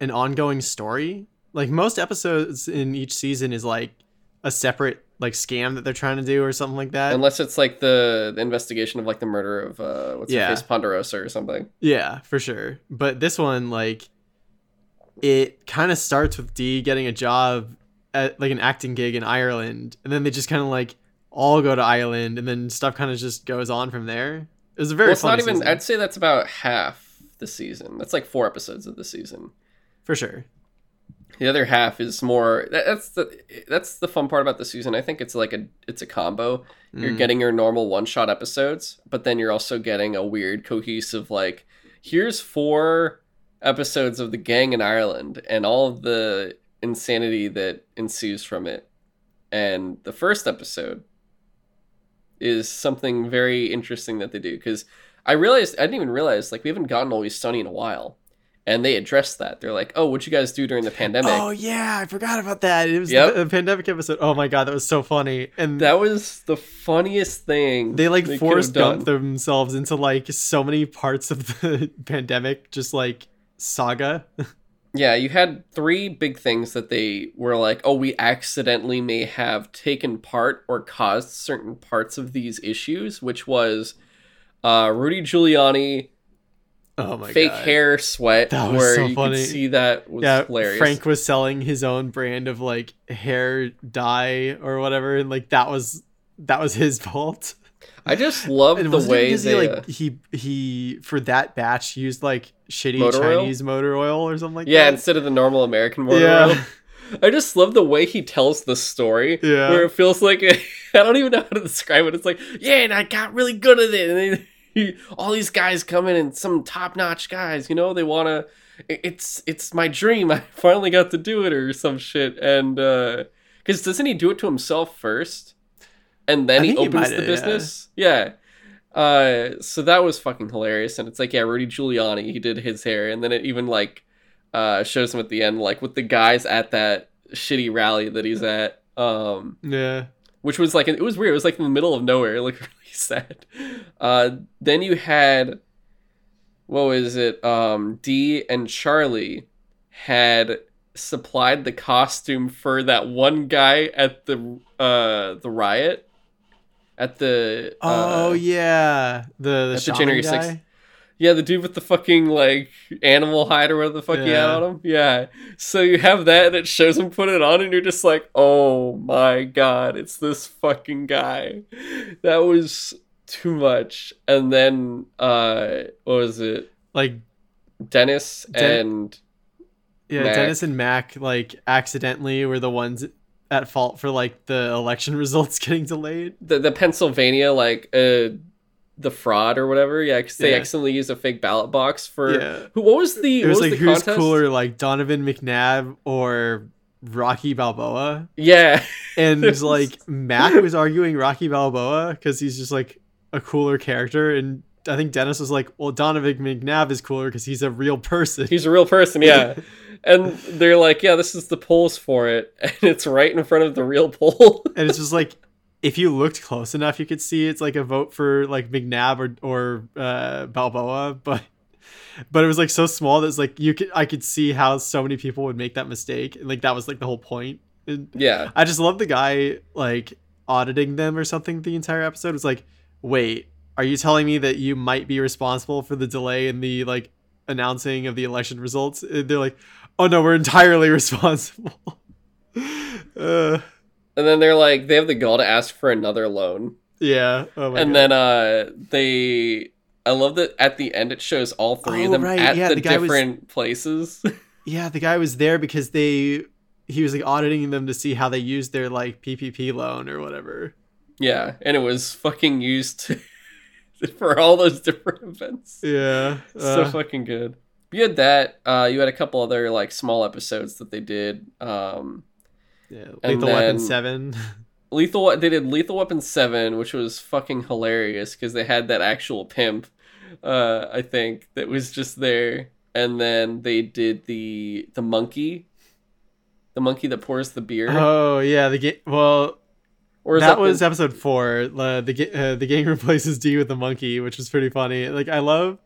an ongoing story. Like most episodes in each season is like a separate like scam that they're trying to do or something like that. unless it's like the, the investigation of like the murder of uh, what's Yeah. her face Ponderosa or something. Yeah, for sure. But this one, like, it kind of starts with Dee getting a job at like an acting gig in Ireland, and then they just kind of like all go to Ireland, and then stuff kind of just goes on from there. It was a very Well, it's not even. season, I'd say that's about half the season. That's like four episodes of the season. for sure. The other half is more. that- That's the that's the fun part about the season. I think it's like a it's a combo. You're Mm. getting your normal one shot episodes, but then you're also getting a weird cohesive like here's four episodes of the gang in Ireland and all the insanity that ensues from it. And the first episode is something very interesting that they do because I realized I didn't even realize like we haven't gotten always sunny in a while. And they addressed that. They're like, "Oh, what'd you guys do during the pandemic?" Oh yeah, I forgot about that. It was Yep. the, the pandemic episode. Oh my god, that was so funny. And That was the funniest thing. they like could Forrest Gump themselves into like so many parts of the (laughs) pandemic, just like saga. (laughs) Yeah, you had three big things that they were like, oh, we accidentally may have taken part or caused certain parts of these issues, which was uh, Rudy Giuliani, Oh my fake god. hair sweat, That was where so you funny. could see that was yeah, hilarious. Frank was selling his own brand of like hair dye or whatever, and like that was that was his (laughs) fault. I just love the way they. he uh, like he he for that batch used like shitty Motor oil? Chinese motor oil or something like yeah, that. instead of the normal American motor Yeah. oil. (laughs) I just love the way he tells the story. Yeah. Where it feels like (laughs) I don't even know how to describe it. It's like, yeah, and I got really good at it, and then he, all these guys come in and some top notch guys, you know, they want to. It's it's my dream. (laughs) I finally got to do it or some shit. And because doesn't he do it to himself first, and then I he think he opens the have, yeah. business? Yeah. Uh, so that was fucking hilarious, and it's like, yeah, Rudy Giuliani, he did his hair, and then it even like uh shows him at the end, like with the guys at that shitty rally that he's at. Um, yeah. which was like it was weird. It was like in the middle of nowhere, like (laughs) really sad. Uh, then you had what was it? Um, Dee and Charlie had supplied the costume for that one guy at the uh the riot at the uh, Oh yeah, the the, the January. 6th. yeah the dude with the fucking like animal hide or whatever the fuck he had on him. Yeah. So you have that and it shows him put it on and you're just like oh my god it's this fucking guy. That was too much. And then uh what was it? Like Dennis Den- and yeah, Mac. Dennis and Mac like accidentally were the ones at fault for like the election (laughs) results getting delayed. the, the Pennsylvania like uh the fraud or whatever yeah because they Yeah. accidentally used a fake ballot box for Yeah. who what was the It was what like the who's contest cooler, like Donovan McNabb or Rocky Balboa, yeah and It was- (laughs) like Mac was arguing Rocky Balboa because he's just like a cooler character, and I think Dennis was like, well, Donovan McNabb is cooler because he's a real person. He's a real person, yeah. (laughs) and they're like, yeah, this is the polls for it, (laughs) and it's right in front of the real poll. (laughs) and it's just like if you looked close enough you could see it's like a vote for like mcnabb or or uh balboa but but it was like so small that it's like you could i could see how so many people would make that mistake and like that was like the whole point and yeah, i just love the guy like auditing them or something the entire episode was like wait are you telling me that you might be responsible for the delay in the like announcing of the election results and they're like oh no we're entirely (laughs) responsible (laughs) uh and then they're like, they have the gall to ask for another loan, Yeah. Oh my and God. then uh, they. I love that at the end it shows all three Oh, of them right, at yeah, the, the guy was- different places. (laughs) yeah, the guy was there because they he was like auditing them to see how they used their like PPP loan or whatever. yeah, and it was fucking used to, (laughs) for all those different events. Yeah. so uh, fucking good. you had that. Uh, you had a couple other like small episodes that they did. Um, Yeah, Lethal Weapon Seven. (laughs) Lethal. They did Lethal Weapon Seven, which was fucking hilarious because they had that actual pimp. Uh, I think that was just there, and then they did the the monkey, the monkey that pours the beer. Oh yeah, the game. Well, or is that, the- was episode four. Uh, the uh, the gang (laughs) replaces Dee with the monkey, which was pretty funny. Like I love.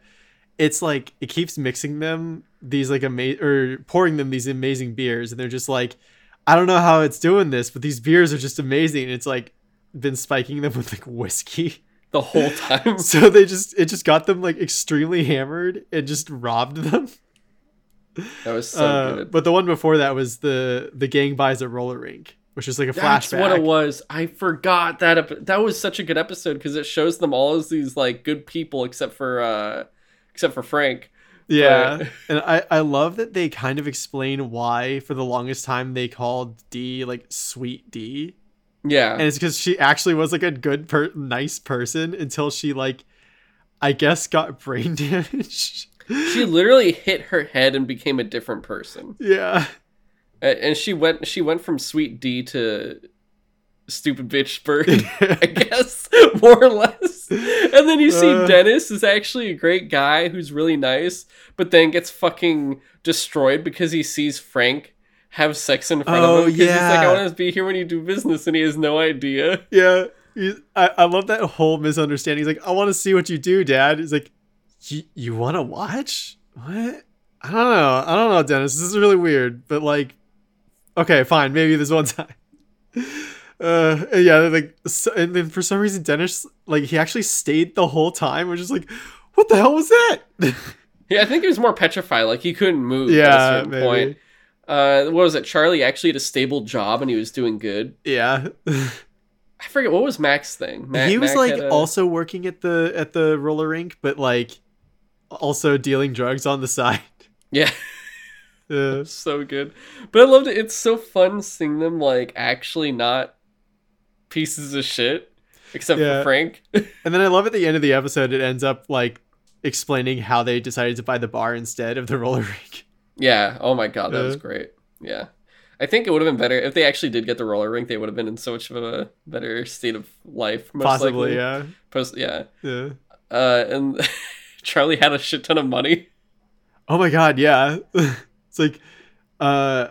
It's like it keeps mixing them these like amazing or pouring them these amazing beers, and they're just like, I don't know how it's doing this, but these beers are just amazing. And it's like been spiking them (laughs) with like whiskey. the whole time. (laughs) So they just it just got them like extremely hammered and just robbed them. That was so Uh, good. but the one before that was the the gang buys a roller rink, which is like a That's flashback. That's what it was. I forgot that. Ep- that was such a good episode because it shows them all as these like good people, except for uh, except for Frank. Yeah. But- (laughs) and I, I love that they kind of explain why for the longest time they called Dee like sweet Dee. Yeah, And it's because she actually was like a good per nice person until she like I guess got (laughs) brain damage. she literally hit her head and became a different person. yeah. And she went she went from sweet Dee to stupid bitch bird, (laughs) I guess, more or less. And then you see Uh. Dennis is actually a great guy who's really nice, but then gets fucking destroyed because he sees Frank have sex in front Oh, of him. 'cause He's like, I want to be here when you do business, and he has no idea. Yeah. He- I, I love that whole misunderstanding. He's like, I want to see what you do, Dad. He's like, you, you want to watch? What? I don't know. I don't know, Dennis. This is really weird, but like, okay, fine. Maybe this one (laughs) time. Uh, yeah, like, so, and then for some reason, Dennis, like, he actually stayed the whole time, which is like, what the hell was that? (laughs) Yeah, I think he was more petrified, like he couldn't move yeah, at a certain maybe. point. Uh, what was it? Charlie actually had a stable job and he was doing good. Yeah. (laughs) I forget what was Mac's thing. Mac, he was Mac like a- also working at the at the roller rink, but like also dealing drugs on the side. yeah. Uh, (laughs) so good. But I loved it. It's so fun seeing them like actually not pieces of shit, except Yeah. for Frank. (laughs) and then I love at the end of the episode, it ends up like explaining how they decided to buy the bar instead of the roller rink. yeah. Oh my god, that was great. Yeah. I think it would have been better if they actually did get the roller rink. They would have been in so much of a better state of life. Most Possibly, likely. yeah. Post, yeah. Yeah. Uh, and (laughs) Charlie had a shit ton of money. Oh my god, yeah. It's like uh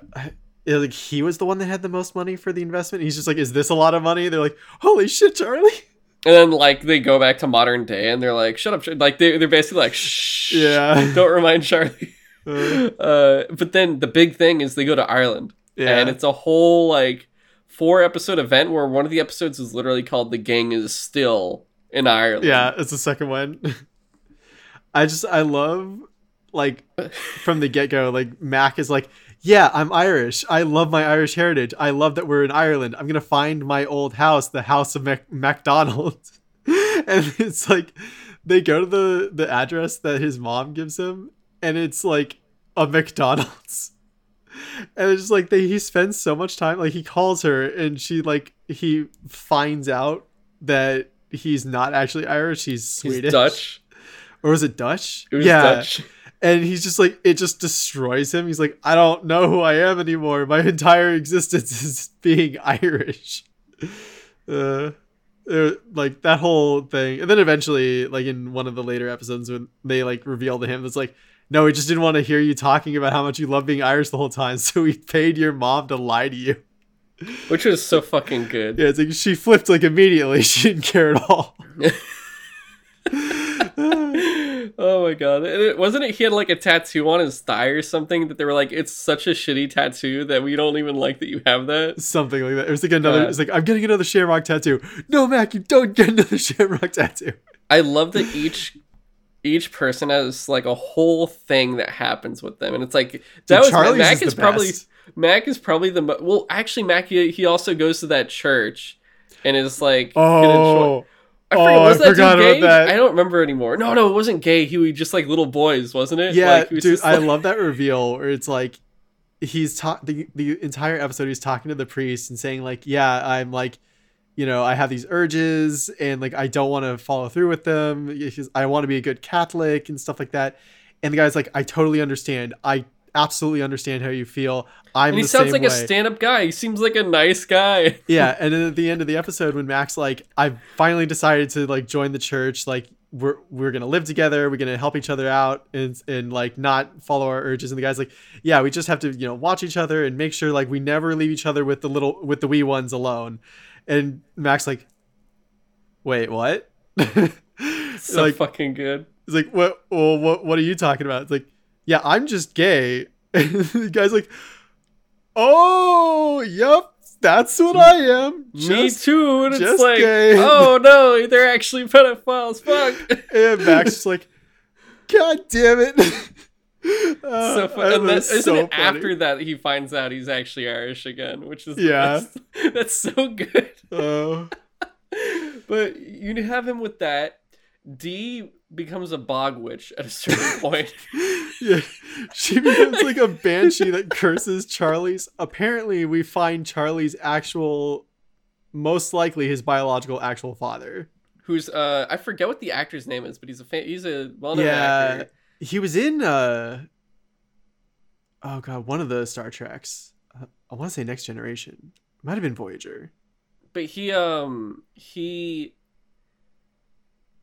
like he was the one that had the most money for the investment. He's just like, is this a lot of money? They're like, holy shit, Charlie. And then like they go back to modern day and they're like, "Shut up!" Char-" Like they they're basically like, "Shh, Yeah. (laughs) don't remind Charlie." Uh, (laughs) Uh, but then the big thing is they go to Ireland, yeah. and it's a whole like four episode event where one of the episodes is literally called "The Gang Is Still in Ireland." Yeah, it's the second one. (laughs) I just I love like (laughs) from the get go, like Mac is like, yeah, I'm Irish. I love my Irish heritage. I love that we're in Ireland. I'm gonna find my old house, the house of Mac- MacDonald. (laughs) and it's like they go to the the address that his mom gives him, and it's like a McDonald's. (laughs) And it's just like they he spends so much time like he calls her and she like he finds out that he's not actually Irish, he's Swedish. He's. Dutch. Or was it Dutch? It was yeah. Dutch. And he's just like it just destroys him. He's like, I don't know who I am anymore. My (laughs) entire existence is being Irish. (laughs) Uh, uh, like that whole thing. And then eventually, like in one of the later episodes when they like reveal to him it's like, no, we just didn't want to hear you talking about how much you love being Irish the whole time, (laughs) so we paid your mom to lie to you. Which was so fucking good. Yeah, it's like she flipped like immediately. She didn't care at all. (laughs) oh my god! It, wasn't it? He had like a tattoo on his thigh or something that they were like, "It's such a shitty tattoo that we don't even like that you have that." Something like that. It was like another. It's like I'm getting another Shamrock tattoo. No, Mac, you don't get another (laughs) Shamrock tattoo. I love that each each person has like a whole thing that happens with them, and it's like that was Charlie's Mac is is probably. Mac is probably the mo- well. Actually, Mac he, he also goes to that church, and is like Oh, I oh, forget, was I forgot dude about gay? that. I don't remember anymore. No, no, it wasn't gay. He was just like little boys, wasn't it? yeah, like, he was dude, just, I love that reveal where it's like he's talk the the entire episode. He's talking to the priest and saying like, "Yeah, I'm like." You know, I have these urges and like I don't want to follow through with them I want to be a good Catholic and stuff like that. and the guy's like, I totally understand. I absolutely understand how you feel. I'm And he sounds like way. a stand-up guy. He seems like a nice guy. (laughs) yeah, and then at the end of the episode, when Mac's like, I've finally decided to like join the church. Like, we're we're gonna live together. We're gonna help each other out and and like not follow our urges. And the guy's like, yeah, we just have to you know watch each other and make sure like we never leave each other with the little with the wee ones alone. And Mac's like, wait, what? (laughs) so like fucking good. It's like, what? Well, what? What are you talking about? It's like, yeah, I'm just gay. (laughs) The guy's like, oh, yep, that's what I am. Me too. And it's just like, gay. (laughs) oh (laughs) no, they're actually pedophiles. Fuck. and Max is like, God damn it. Uh, so fun. And was isn't so it funny. after that he finds out he's actually Irish again, which is Yeah. best. That's so good. Uh, But you have him with that. Dee becomes a bog witch at a certain (laughs) point. yeah, she becomes like a banshee that curses Charlie's. Apparently, we find Charlie's actual, most likely his biological actual father. Who's uh I forget what the actor's name is, but he's a fa- he's a well-known yeah, actor. he was in uh oh god, one of the Star Treks. Uh, I want to say Next Generation. Might have been Voyager. But he um he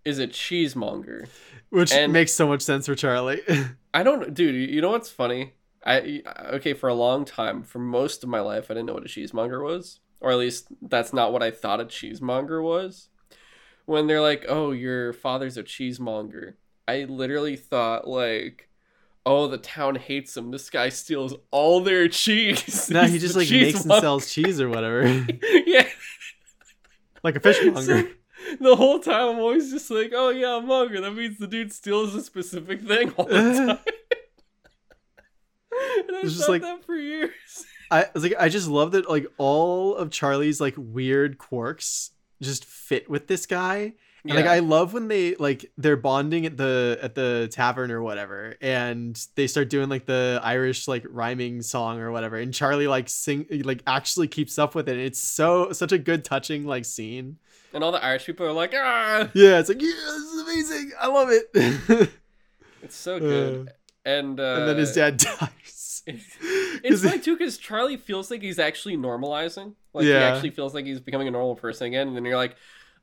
is a cheesemonger. Which And- makes so much sense for Charlie. (laughs) I don't, dude. You know what's funny? I okay for a long time, for most of my life, I didn't know what a cheesemonger was, or at least that's not what I thought a cheesemonger was. When they're like, "Oh, your father's a cheesemonger," I literally thought like, "Oh, the town hates him. This guy steals all their cheese." no, he (laughs) just like makes and sells cheese or whatever. (laughs) yeah. like a fishmonger. So, (laughs) the whole time I'm always just like, "Oh yeah, I'm monger." That means the dude steals a specific thing all the (laughs) time. (laughs) and I just thought like- that for years. I was like, I just love that like all of Charlie's like weird quirks just fit with this guy. And like I love when they like they're bonding at the at the tavern or whatever, and they start doing like the Irish like rhyming song or whatever, and Charlie like sing like actually keeps up with it. It's so such a good touching like scene. And all the Irish people are like, "Ah!" Yeah, it's like yeah, this is amazing. I love it. (laughs) It's so good. and uh, and then his dad (laughs) dies. (laughs) It's funny too because Charlie feels like he's actually normalizing. Like he actually feels like he's becoming a normal person again. And then you're like,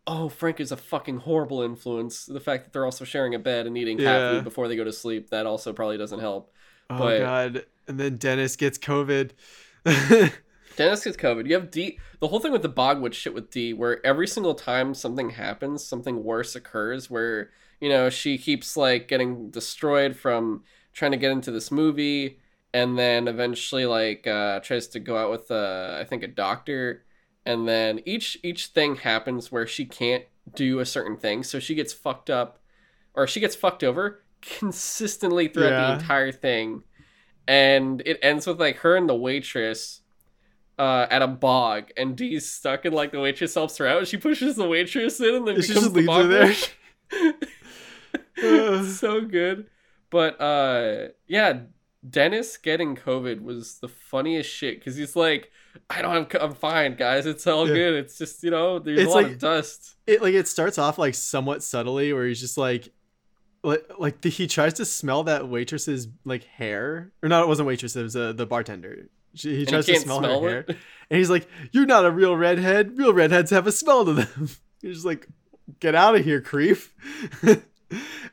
oh, Frank is a fucking horrible influence. The fact that they're also sharing a bed and eating cat Yeah. food before they go to sleep that also probably doesn't help. oh but- god. And then Dennis gets COVID. Dennis gets COVID. You have Dee. The whole thing with the Bogwood shit with Dee, where every single time something happens, something worse occurs. Where you know she keeps like getting destroyed from trying to get into this movie, and then eventually like uh, tries to go out with uh, I think a doctor, and then each each thing happens where she can't do a certain thing, so she gets fucked up, or she gets fucked over consistently throughout Yeah. the entire thing, and it ends with like her and the waitress uh, at a bog, and Dee's stuck, and like the waitress helps her out. She pushes the waitress in, and then She just the leaves her there. (laughs) so good, but uh, yeah, Dennis getting COVID was the funniest shit because he's like, I don't have, I'm fine, guys. It's all Yeah. good. It's just you know, there's It's a lot like- of dust. it like it starts off like somewhat subtly where he's just like like, like the, he tries to smell that waitress's like hair or no it wasn't waitress it was uh, the bartender she, he And he tries to smell, smell her hair. (laughs) and he's like you're not a real redhead. Real redheads have a smell to them. (laughs) He's just like get out of here creep. (laughs)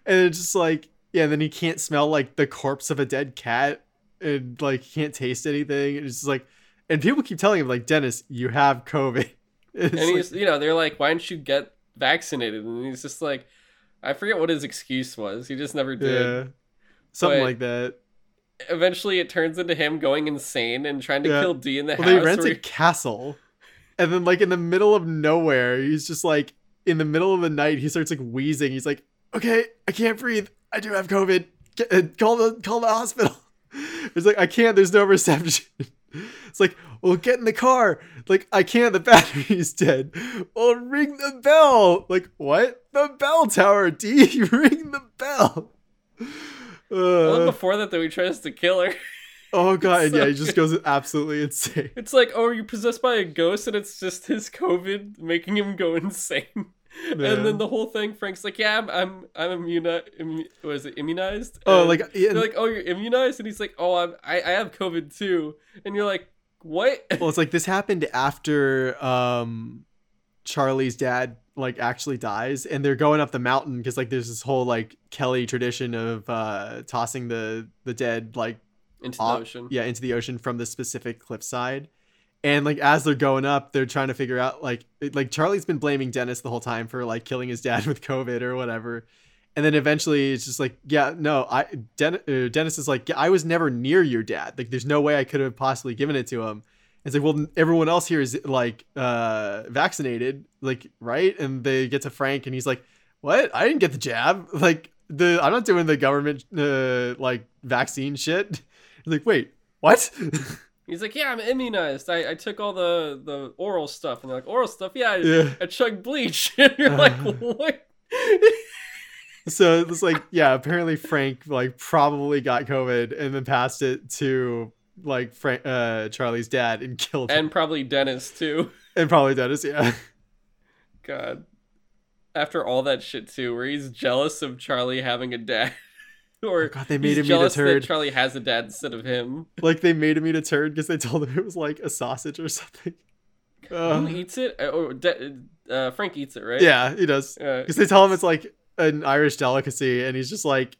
And it's just like yeah and then he can't smell like the corpse of a dead cat and like he can't taste anything. And it's just like and people keep telling him like dennis you have covid. It's and like- he's you know they're like why didn't you get vaccinated? And he's just like i forget what his excuse was. He just never did. Yeah. Something But- like that. Eventually it turns into him going insane and trying to Yeah. kill d in the Well, they house rent where a castle. And then, like, in the middle of nowhere, he's just like, in the middle of the night, he starts like wheezing. He's like, okay, I can't breathe. I do have COVID. Get, uh, call the call the hospital. (laughs) It's like, I can't. There's no reception. (laughs) It's like, well, get in the car. Like, I can't. The battery's dead. (laughs) Well, ring the bell. Like, what? The bell tower, Dee. ring the bell. Well, Uh, before that though he tries to kill her (laughs) oh, God. And so yeah, he just (laughs) goes absolutely insane. it's like oh are you possessed by a ghost and it's just his covid making him go (laughs) insane And then the whole thing, Frank's like, "Yeah, I'm, I'm, I'm immuni- immu- was it immunized?" Oh, And like, yeah, they're like, "Oh, you're immunized," and he's like, "Oh, I'm, I, I have COVID too," and you're like, "What?" well, it's like this happened after um Charlie's dad like actually dies and they're going up the mountain because like there's this whole like Kelly tradition of uh tossing the the dead like Into the off- ocean. yeah into the ocean from the specific cliffside. And like as they're going up they're trying to figure out like it- like charlie's been blaming dennis the whole time for like killing his dad (laughs) with covid or whatever. And then eventually it's just like yeah no i Den- uh, dennis is like yeah, i was never near your dad. Like there's no way i could have possibly given it to him it's like well everyone else here is like uh vaccinated like right and they get to frank and he's like what i didn't get the jab (laughs) like the i'm not doing the government uh like vaccine shit He's (laughs) like wait what (laughs) He's like, "Yeah, I'm immunized. I, I took all the, the oral stuff," and they're like, "Oral stuff? Yeah, I, yeah I chugged bleach." and you're like, "What?" so it's like yeah apparently frank like probably got covid and then passed it to like frank uh charlie's dad and (laughs) killed and him and probably Dennis too. and probably dennis yeah (laughs) God. After all that shit too, where he's jealous of Charlie having a dad, (laughs) or Oh God, they made him eat a jealous turd. that Charlie has a dad instead of him. like they made him eat a turd because they told him it was like a sausage or something Who Uh, eats it? Uh, Or De- uh, Frank eats it, right? yeah he does Uh, because they tell him it's like an irish delicacy and he's just like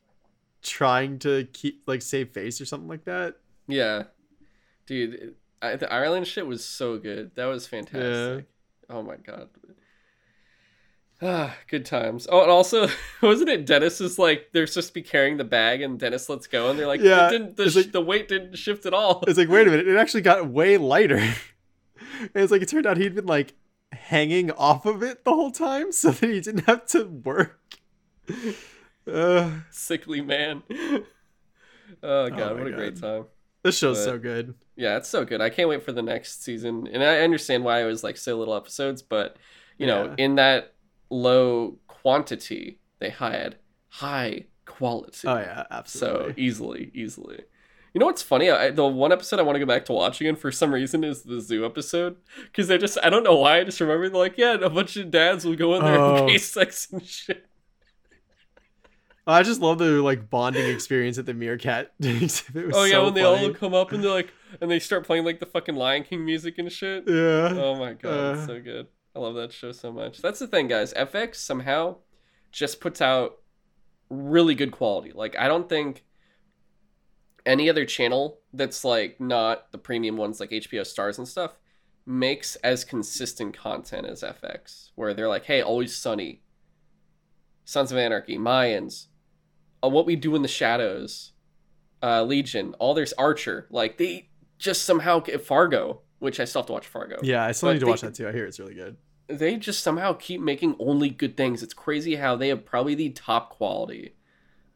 trying to keep like save face or something like that yeah, dude. I, the Ireland shit was so good. That was fantastic. Oh my god. Ah, (sighs) good times. Oh, and also, (laughs) wasn't it Dennis is like they're supposed to be carrying the bag, and Dennis lets go, and they're like, Yeah, it didn't, the, sh- like- the weight didn't shift at all. it's like wait a minute it actually got way lighter (laughs) and it's like it turned out he'd been like hanging off of it the whole time so that he didn't have to work (laughs) uh, Sickly man. oh god, my what a great time. This show's But- so good Yeah, it's so good. I can't wait for the next season. And I understand why it was like so little episodes, but you know, in that low quantity, they had high quality. oh yeah absolutely. so easily, easily. You know what's funny? I, the one episode I want to go back to watching, and for some reason, is the zoo episode. Because I just, I don't know why, I just remember, like, yeah, a bunch of dads will go in there Oh. (laughs) and gay sex and shit. I just love the like bonding experience at the meerkat (laughs) exhibit was Oh, yeah, so when they funny. all come up and they're like, and they start playing, like, the fucking Lion King music and shit. yeah Oh my god, Uh. so good. I love that show so much. That's the thing, guys. FX somehow just puts out really good quality. Like I don't think any other channel that's like not the premium ones like HBO Starz and stuff makes as consistent content as FX, where they're like, "Hey, always sunny, Sons of Anarchy, Mayans, uh, What We Do in the Shadows, uh, Legion, all there's Archer." Like they just somehow get Fargo, which I still have to watch Fargo yeah i still But need to they- watch that too i hear it's really good they just somehow keep making only good things. It's crazy how they have probably the top quality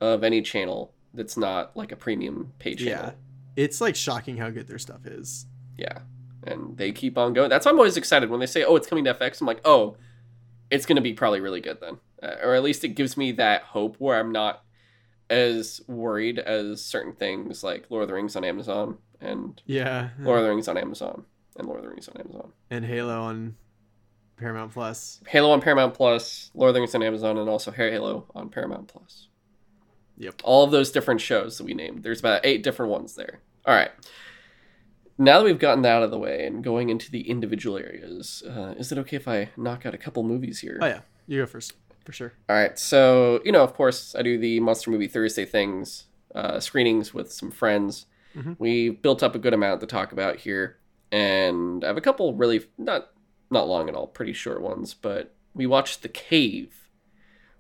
of any channel that's not like a premium pay channel. yeah it's like shocking how good their stuff is Yeah. And they keep on going. That's why I'm always excited when they say, "Oh, it's coming to FX." I'm like, "Oh, it's going to be probably really good then." Uh, or at least it gives me that hope where I'm not as worried as certain things like Lord of the Rings on Amazon and yeah Lord of the Rings on Amazon and Lord of the Rings on Amazon. and halo on paramount plus Halo on Paramount Plus, Lord of the Rings on Amazon, and also Halo on Paramount Plus. Yep. All of those different shows that we named. There's about eight different ones there. All right. Now that we've gotten that out of the way and going into the individual areas, uh, is it okay if I knock out a couple movies here? oh yeah you go first for sure All right. So, you know, of course, I do the Monster Movie Thursday things, uh, screenings with some friends. Mhm. We built up a good amount to talk about here, and I have a couple really not not long at all, pretty short ones. But we watched The Cave,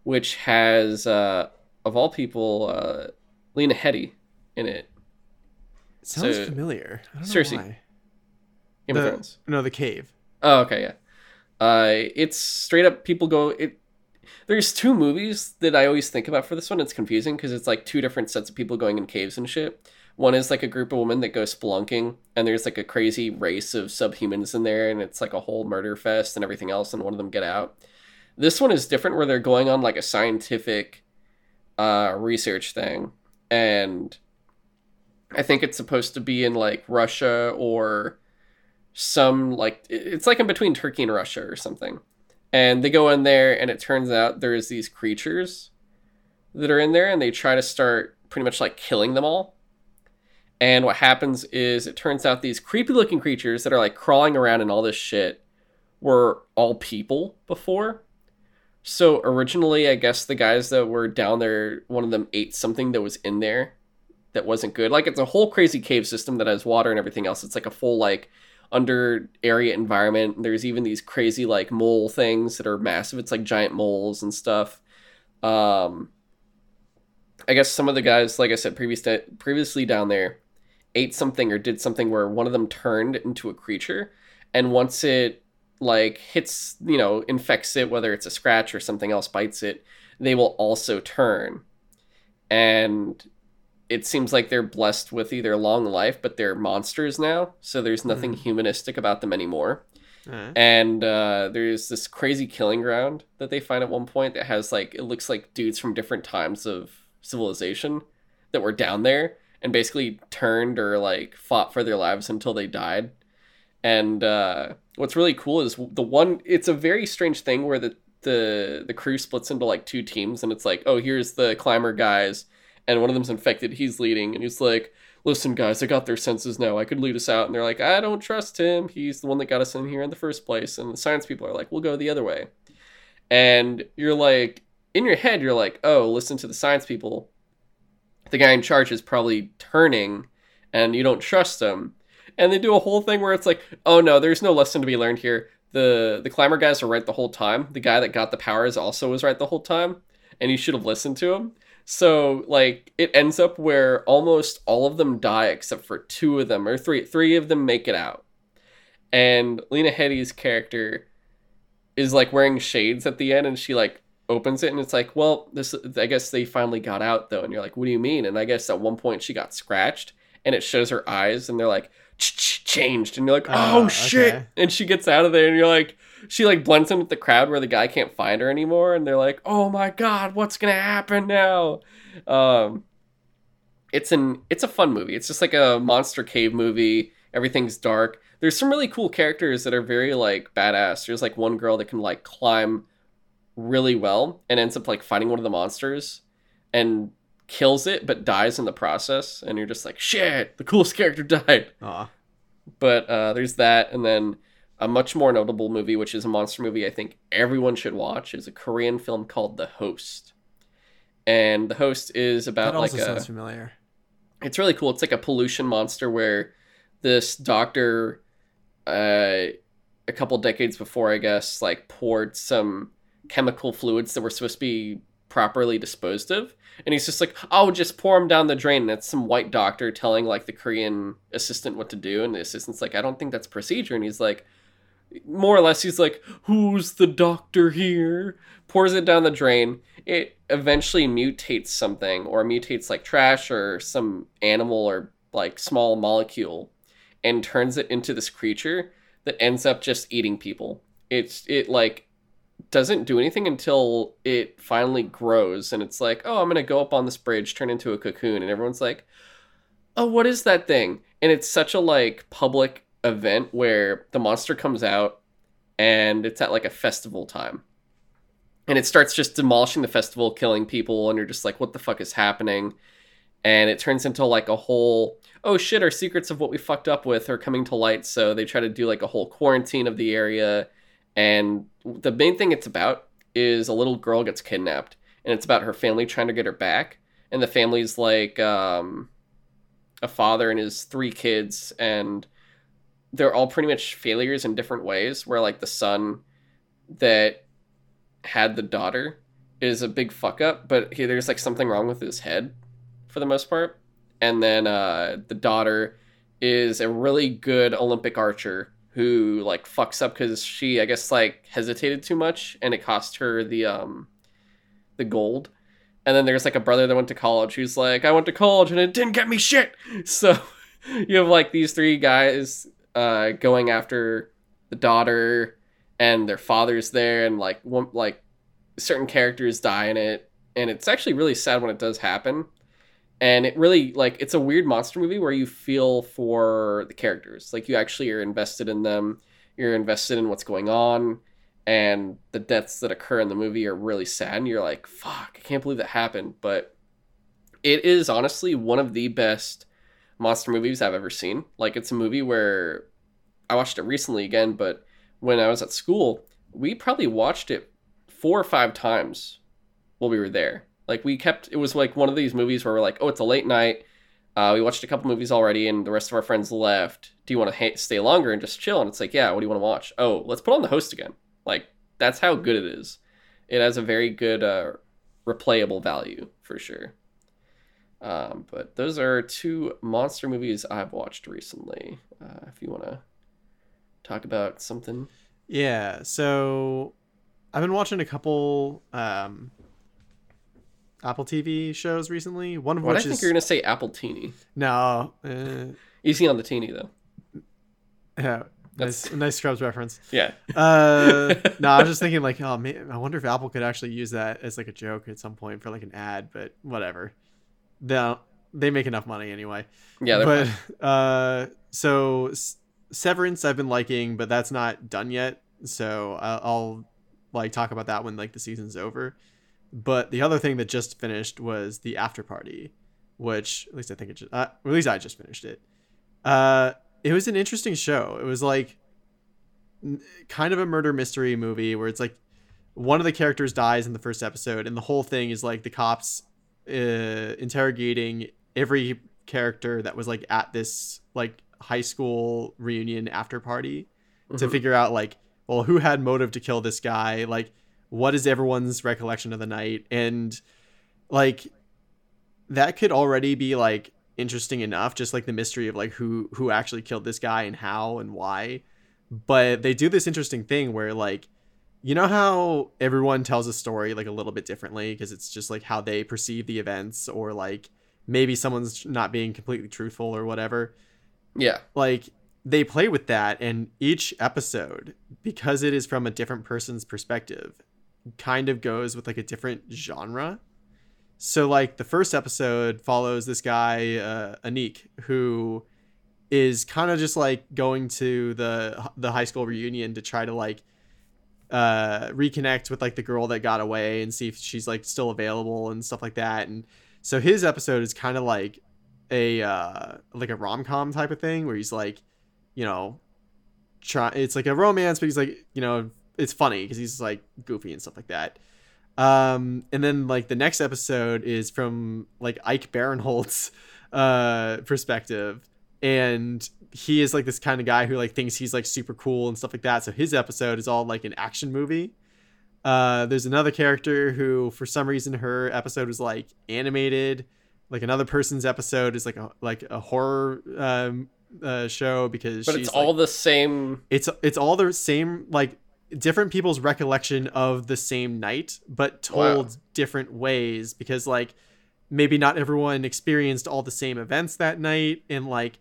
which has, uh, of all people, uh, Lena Headey in it. sounds So- familiar I don't know Cersei. why. Game The- no the cave Oh, okay, yeah. Uh, it's straight up people go it. There's two movies that I always think about for this one. It's confusing because it's like two different sets of people going in caves and shit. One is like a group of women that go spelunking, and there's like a crazy race of subhumans in there, and it's like a whole murder fest and everything else, and one of them get out. This one is different where they're going on like a scientific uh, research thing, and I think it's supposed to be in like Russia or some like it's like in between Turkey and Russia or something. And they go in there, and it turns out there's these creatures that are in there, and they try to start pretty much like killing them all. And what happens is it turns out these creepy looking creatures that are like crawling around and all this shit were all people before. So originally, I guess the guys that were down there, one of them ate something that was in there that wasn't good. Like it's a whole crazy cave system that has water and everything else. It's like a full like under area environment. There's even these crazy like mole things that are massive. It's like giant moles and stuff. Um, I guess some of the guys, like I said, previous previously down there, ate something or did something where one of them turned into a creature, and once it like hits, you know, infects it, whether it's a scratch or something else bites it, they will also turn. And it seems like they're blessed with either long life, but they're monsters now, so there's nothing mm. humanistic about them anymore. Uh-huh. And uh, there's this crazy killing ground that they find at one point that has like it looks like dudes from different times of civilization that were down there and basically turned or like fought for their lives until they died. And uh, what's really cool is the one. It's a very strange thing where the the the crew splits into like two teams, and it's like, oh, here's the climber guys, and one of them's infected. He's leading, and he's like, listen, guys, I got their senses now. I could lead us out. And they're like, I don't trust him. He's the one that got us in here in the first place. And the science people are like, we'll go the other way. And you're like, in your head, you're like, oh, listen to the science people. The guy in charge is probably turning, and you don't trust him and they do a whole thing where it's like, oh no, there's no lesson to be learned here. The the climber guys are right the whole time. The guy that got the powers also was right the whole time, and you should have listened to him. So like it ends up where almost all of them die except for two of them or three three of them make it out. And Lena Headey's character is like wearing shades at the end and she like opens it and it's like, well, this I guess they finally got out though. And you're like, what do you mean? And I guess at one point she got scratched and it shows her eyes and they're like changed and you're like oh, oh shit okay. and she gets out of there and you're like she like blends in with the crowd where the guy can't find her anymore and they're like oh my god what's gonna happen now? Um it's an it's a fun movie. It's just like a monster cave movie. Everything's dark. There's some really cool characters that are very like badass. There's like one girl that can like climb really well and ends up like fighting one of the monsters and kills it but dies in the process and you're just like shit the coolest character (laughs) died. Aww. but uh, there's that and then a much more notable movie which is a monster movie i think everyone should watch is a korean film called the host. And the host is about that also like sounds a, familiar. It's really cool. It's like a pollution monster where this doctor uh, a couple decades before i guess like poured some chemical fluids that were supposed to be properly disposed of. And he's just like oh just pour him down the drain. And it's some white doctor telling like the korean assistant what to do. And the assistant's like i don't think that's procedure. And he's like more or less he's like who's the doctor here? Pours it down the drain. It eventually mutates something or mutates like trash or some animal or like small molecule and turns it into this creature that ends up just eating people. It's it like doesn't do anything until it finally grows and it's like, oh, I'm gonna go up on this bridge, turn into a cocoon, and everyone's like, oh, what is that thing? And it's such a like public event where the monster comes out and it's at like a festival time. And it starts just demolishing the festival, killing people, and you're just like, what the fuck is happening? And it turns into like a whole, oh shit, our secrets of what we fucked up with are coming to light. So they try to do like a whole quarantine of the area and the main thing it's about is a little girl gets kidnapped, and it's about her family trying to get her back. And the family's like um, a father and his three kids, and they're all pretty much failures in different ways. Where like the son that had the daughter is a big fuck up, but he, there's like something wrong with his head for the most part. And then uh, the daughter is a really good Olympic archer who like fucks up because she I guess like hesitated too much and it cost her the um the gold. And then there's like a brother that went to college who's like, I went to college and it didn't get me shit. (laughs) So you have like these three guys uh, going after the daughter and their father's there and like one like certain characters die in it. And it's actually really sad when it does happen. And it really like it's a weird monster movie where you feel for the characters. Like you actually are invested in them. You're invested in what's going on. And the deaths that occur in the movie are really sad. And you're like fuck i can't believe that happened. But it is honestly one of the best monster movies i've ever seen. Like it's a movie where i watched it recently again but when i was at school we probably watched it four or five times while we were there. Like we kept it was like one of these movies where we're like oh it's a late night. Uh, we watched a couple movies already and the rest of our friends left. Do you want to ha- stay longer and just chill? And it's like yeah what do you want to watch? Oh let's put on the host again. Like that's how good it is. It has a very good uh, replayable value for sure. Um, but those are two monster movies I've watched recently. Uh, if you want to talk about something, Yeah, so I've been watching a couple um, Apple TV shows recently. One of what I which think is you're gonna say Appletini. no, uh, Easy on the tini though. (laughs) yeah, nice, nice Scrubs reference. Yeah. Uh, (laughs) no, I was just thinking like, oh man, I wonder if Apple could actually use that as like a joke at some point for like an ad, but whatever. They they make enough money anyway. Yeah. But fine. (laughs) uh, so Severance I've been liking, but that's not done yet. So I'll, I'll like talk about that when like the season's over. But the other thing that just finished was the After Party, which at least I think it just, uh, at least I just finished it. Uh, it was an interesting show. It was like n- kind of a murder mystery movie where it's like one of the characters dies in the first episode, and the whole thing is like the cops uh, interrogating every character that was like at this like high school reunion after party to Mhm. figure out like well who had motive to kill this guy? Like what is everyone's recollection of the night? And like that could already be like interesting enough just like the mystery of like who who actually killed this guy and how and why. But they do this interesting thing where like you know how everyone tells a story like a little bit differently? Because it's just like how they perceive the events or like maybe someone's not being completely truthful or whatever. Yeah. like they play with that and each episode because it is from a different person's perspective. Kind of goes with like a different genre. So like the first episode follows this guy uh, Aniq who is kind of just like going to the the high school reunion to try to like uh reconnect with like the girl that got away and see if she's like still available and stuff like that. And so his episode is kind of like a uh like a rom-com type of thing where he's like you know try it's like a romance but he's like you know it's funny because he's like goofy and stuff like that. Um and then like the next episode is from like ike barinholtz uh perspective. And he is like this kind of guy who like thinks he's like super cool and stuff like that so his episode is all like an action movie uh there's another character who for some reason her episode was like animated like another person's episode is like a like a horror um uh show because But she's it's all like, the same. it's it's all the same like different people's recollection of the same night but told Wow. different ways because like maybe not everyone experienced all the same events that night and like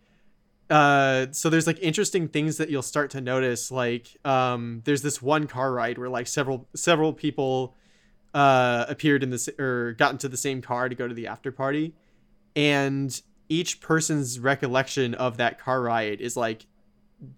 uh so there's like interesting things that you'll start to notice like um there's this one car ride where like several several people uh appeared in this or got into the same car to go to the after party and each person's recollection of that car ride is like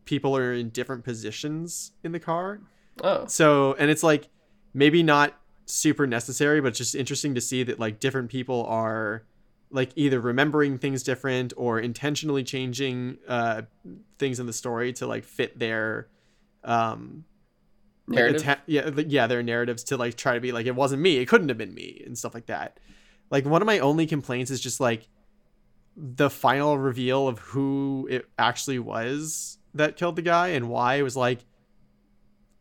people are in different positions in the car Oh. so and it's like maybe not super necessary but it's just interesting to see that like different people are like either remembering things different or intentionally changing uh things in the story to like fit their um like, Narrative? atta- yeah like, yeah their narratives to like try to be like it wasn't me it couldn't have been me and stuff like that like one of my only complaints is just like the final reveal of who it actually was that killed the guy and why it was like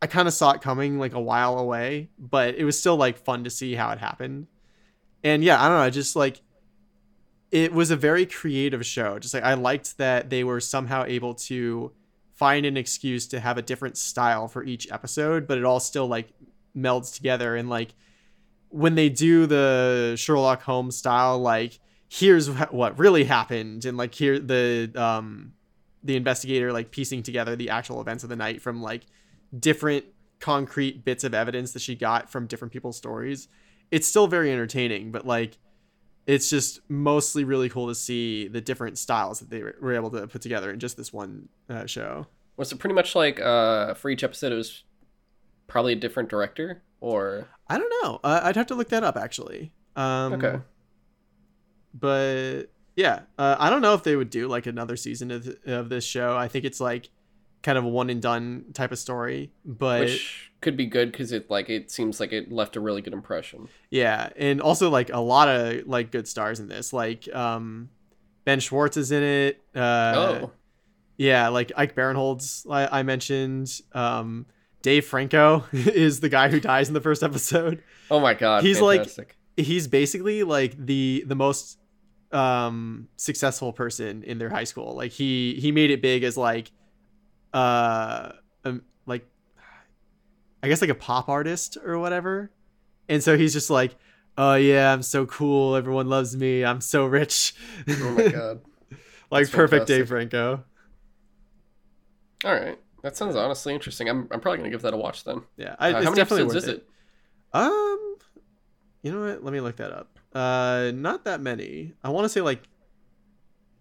I kind of saw it coming like a while away, but it was still like fun to see how it happened. And yeah, I don't know, I just like it was a very creative show. Just like I liked that they were somehow able to find an excuse to have a different style for each episode, but it all still like melds together and like when they do the Sherlock Holmes style like here's what really happened and like here the um the investigator like piecing together the actual events of the night from like different concrete bits of evidence that she got from different people's stories. It's still very entertaining, but like it's just mostly really cool to see the different styles that they were able to put together in just this one uh, show. Was it pretty much like uh for each episode it was probably a different director or I don't know. Uh, I'd have to look that up actually. Um, Okay. But yeah, uh, I don't know if they would do like another season of, of this show. I think it's like kind of a one and done type of story. But which could be good because it like it seems like it left a really good impression. yeah, and also like a lot of like good stars in this. Like um, Ben Schwartz is in it. Uh, oh, Yeah, like Ike Barinholtz, I, I mentioned. Um, Dave Franco (laughs) is the guy who dies in the first episode. oh my god, He's like- He's basically like the the most um successful person in their high school. Like he he made it big as like uh I guess like a pop artist or whatever. And so he's just like, "Oh yeah, I'm so cool. Everyone loves me. I'm so rich." oh my (laughs) god. like That's perfect fantastic. Dave Franco. All right, that sounds honestly interesting. I'm I'm probably gonna give that a watch then. Yeah, I, Uh, it's how many definitely episodes worth is it? Um, you know what? Let me look that up. Uh, not that many. I want to say like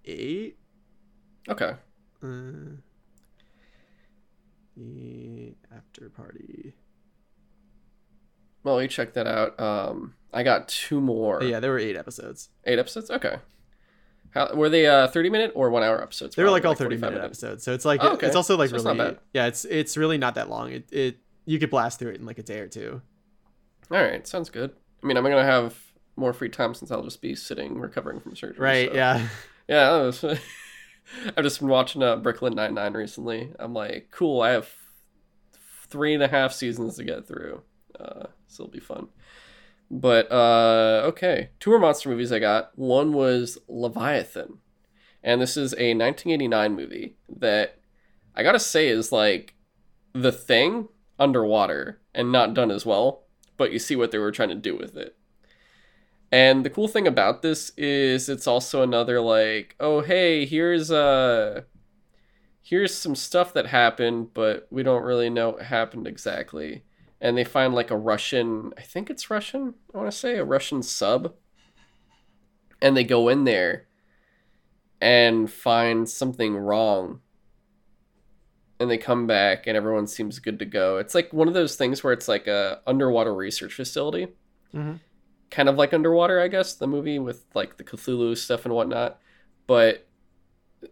eight. Okay. Uh, the after party. Well, you check that out. Um, I got two more. Yeah, there were eight episodes. Eight episodes. Okay. How were they? Uh, thirty minute or one hour episodes? They were like all thirty 45 minute minutes. episodes, so it's like Oh, okay. it's also like So really not yeah, it's it's really not that long. It it you could blast through it in like a day or two. All right, sounds good. I mean, I'm gonna have more free time since I'll just be sitting recovering from surgery. Right? so- Yeah. Yeah. (laughs) I've just been watching uh, Brooklyn Nine Nine recently. I'm like, cool. I have three and a half seasons to get through, uh, so it'll be fun. But uh, okay, two more monster movies I got. One was Leviathan, and this is a 1989 movie that I gotta say is like the thing underwater and not done as well. But you see what they were trying to do with it. And the cool thing about this is it's also another like, oh hey, here's uh here's some stuff that happened, but we don't really know what happened exactly. And they find like a Russian, I think it's Russian, I want to say a Russian sub. And they go in there and find something wrong. And they come back and everyone seems good to go. It's like one of those things where it's like a underwater research facility Mhm. Kind of like underwater, I guess, the movie with like the Cthulhu stuff and whatnot. But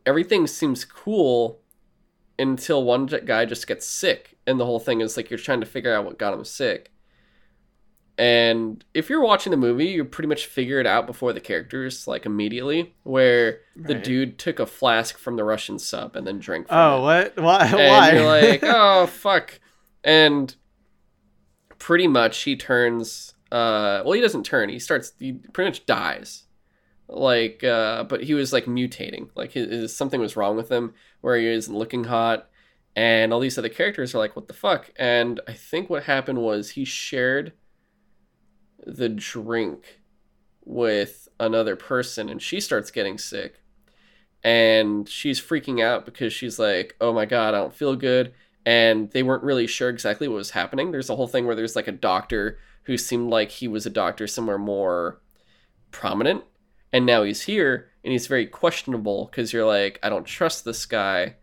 everything seems cool until one guy just gets sick, and the whole thing is like you're trying to figure out what got him sick. And if you're watching the movie, you pretty much figure it out before the characters, like immediately, where the dude took a flask from the Russian sub and then drank from Oh, it what? Why? and Why? you're like, (laughs) oh fuck, and pretty much he turns. Uh, well, he doesn't turn. He starts. He pretty much dies. Like, uh, but he was like mutating. Like, his, his something was wrong with him, where he isn't looking hot, and all these other characters are like, what the fuck? And I think what happened was he shared the drink with another person, and she starts getting sick and she's freaking out because she's like, "Oh my god, I don't feel good." And they weren't really sure exactly what was happening. There's a whole thing where there's like a doctor who seemed like he was a doctor somewhere more prominent, and now he's here and he's very questionable because you're like, "I don't trust this guy."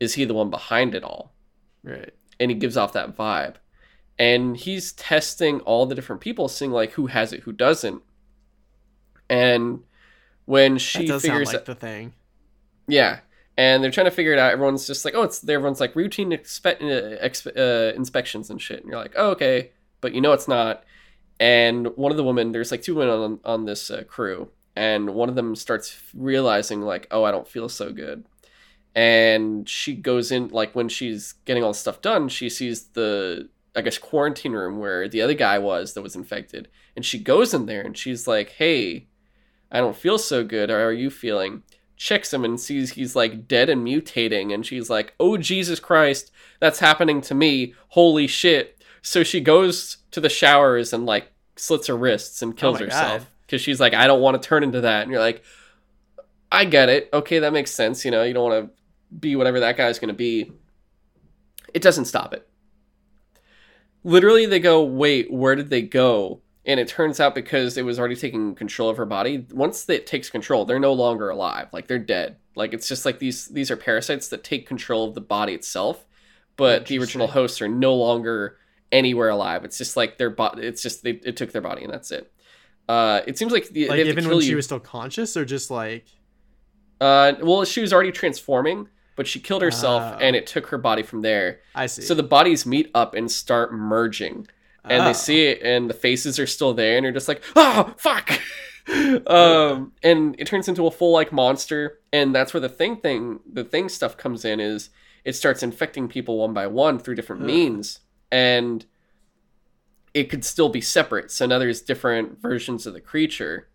Is he the one behind it all? right. and he gives off that vibe. And he's testing all the different people, seeing like who has it, who doesn't. And when she figures like the thing. yeah, and they're trying to figure it out. Everyone's just like, oh, it's everyone's like routine expe- uh, exp- uh, inspections and shit. And you're like, oh, okay, but you know it's not. And one of the women, there's like two women on on this uh, crew, and one of them starts realizing like, oh, I don't feel so good. And she goes in like when she's getting all the stuff done, she sees the I guess quarantine room where the other guy was that was infected, and she goes in there and she's like, hey, I don't feel so good. Are you feeling? Checks him and sees he's like dead and mutating and she's like oh jesus christ that's happening to me. Holy shit. So she goes to the showers and like slits her wrists and kills my herself because she's like i don't want to turn into that. And you're like i get it. Okay that makes sense you know you don't want to be whatever that guy's going to be. It doesn't stop it. Literally they go wait where did they go and it turns out because it was already taking control of her body once it takes control they're no longer alive like they're dead like it's just like these these are parasites that take control of the body itself but the original hosts are no longer anywhere alive. It's just like their body. It's just they it took their body and that's it. Uh, it seems like the, Like they have to even when she was still conscious, or just like Uh, well, she was already transforming, but she killed herself, Oh. and it took her body from there. I see. So the bodies meet up and start merging, and Oh. they see it, and the faces are still there, and you're just like, oh fuck. (laughs) um, and it turns into a full like monster, and that's where the thing thing, the thing stuff comes in. Is it starts infecting people one by one through different Ugh. means, and it could still be separate. So now there's different versions of the creature.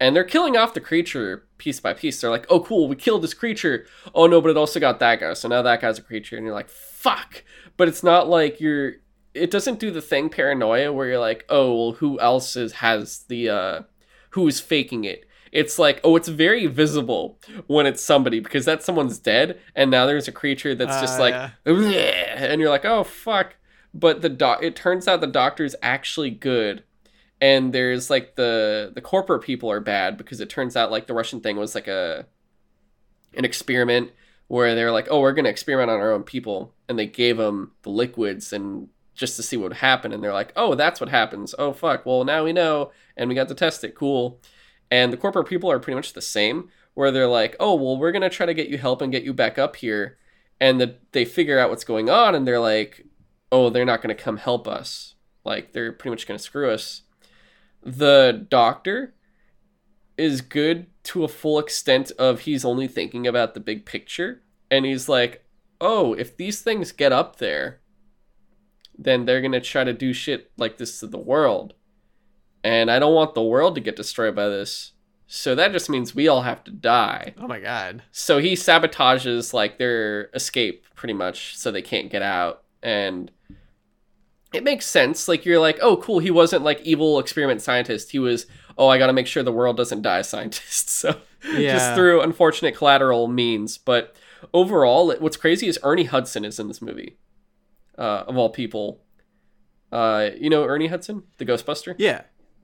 And they're killing off the creature piece by piece. They're like, oh, cool, we killed this creature. Oh, no, but it also got that guy. So now that guy's a creature. And you're like, fuck. But it's not like you're. It doesn't do the thing paranoia where you're like, oh, well, who else is, has the. uh Who's faking it? It's like, oh, it's very visible when it's somebody because that someone's dead. And now there's a creature that's just Ah, like. yeah. And you're like, oh, fuck. But the doc. It turns out the doctor's actually good and there's like the the corporate people are bad because it turns out like the Russian thing was like a an experiment where they're like, oh, we're gonna experiment on our own people, and they gave them the liquids and just to see what would happen, and they're like, oh, that's what happens. Oh fuck, well now we know, and we got to test it. Cool. And the corporate people are pretty much the same, where they're like, oh, well, we're gonna try to get you help and get you back up here, and the, they figure out what's going on, and they're like, oh, they're not gonna come help us. Like they're pretty much gonna screw us the doctor is good to a full extent of he's only thinking about the big picture and he's like oh if these things get up there then they're going to try to do shit like this to the world. And i don't want the world to get destroyed by this. So that just means we all have to die. Oh my god. so he sabotages like their escape pretty much so they can't get out. And it makes sense. Like you're like oh cool he wasn't like evil experiment scientist. He was oh i gotta make sure the world doesn't die scientist. (laughs) So just through unfortunate collateral means. But overall it- what's crazy is ernie hudson is in this movie uh, of all people uh, you know ernie hudson the ghostbuster Yeah.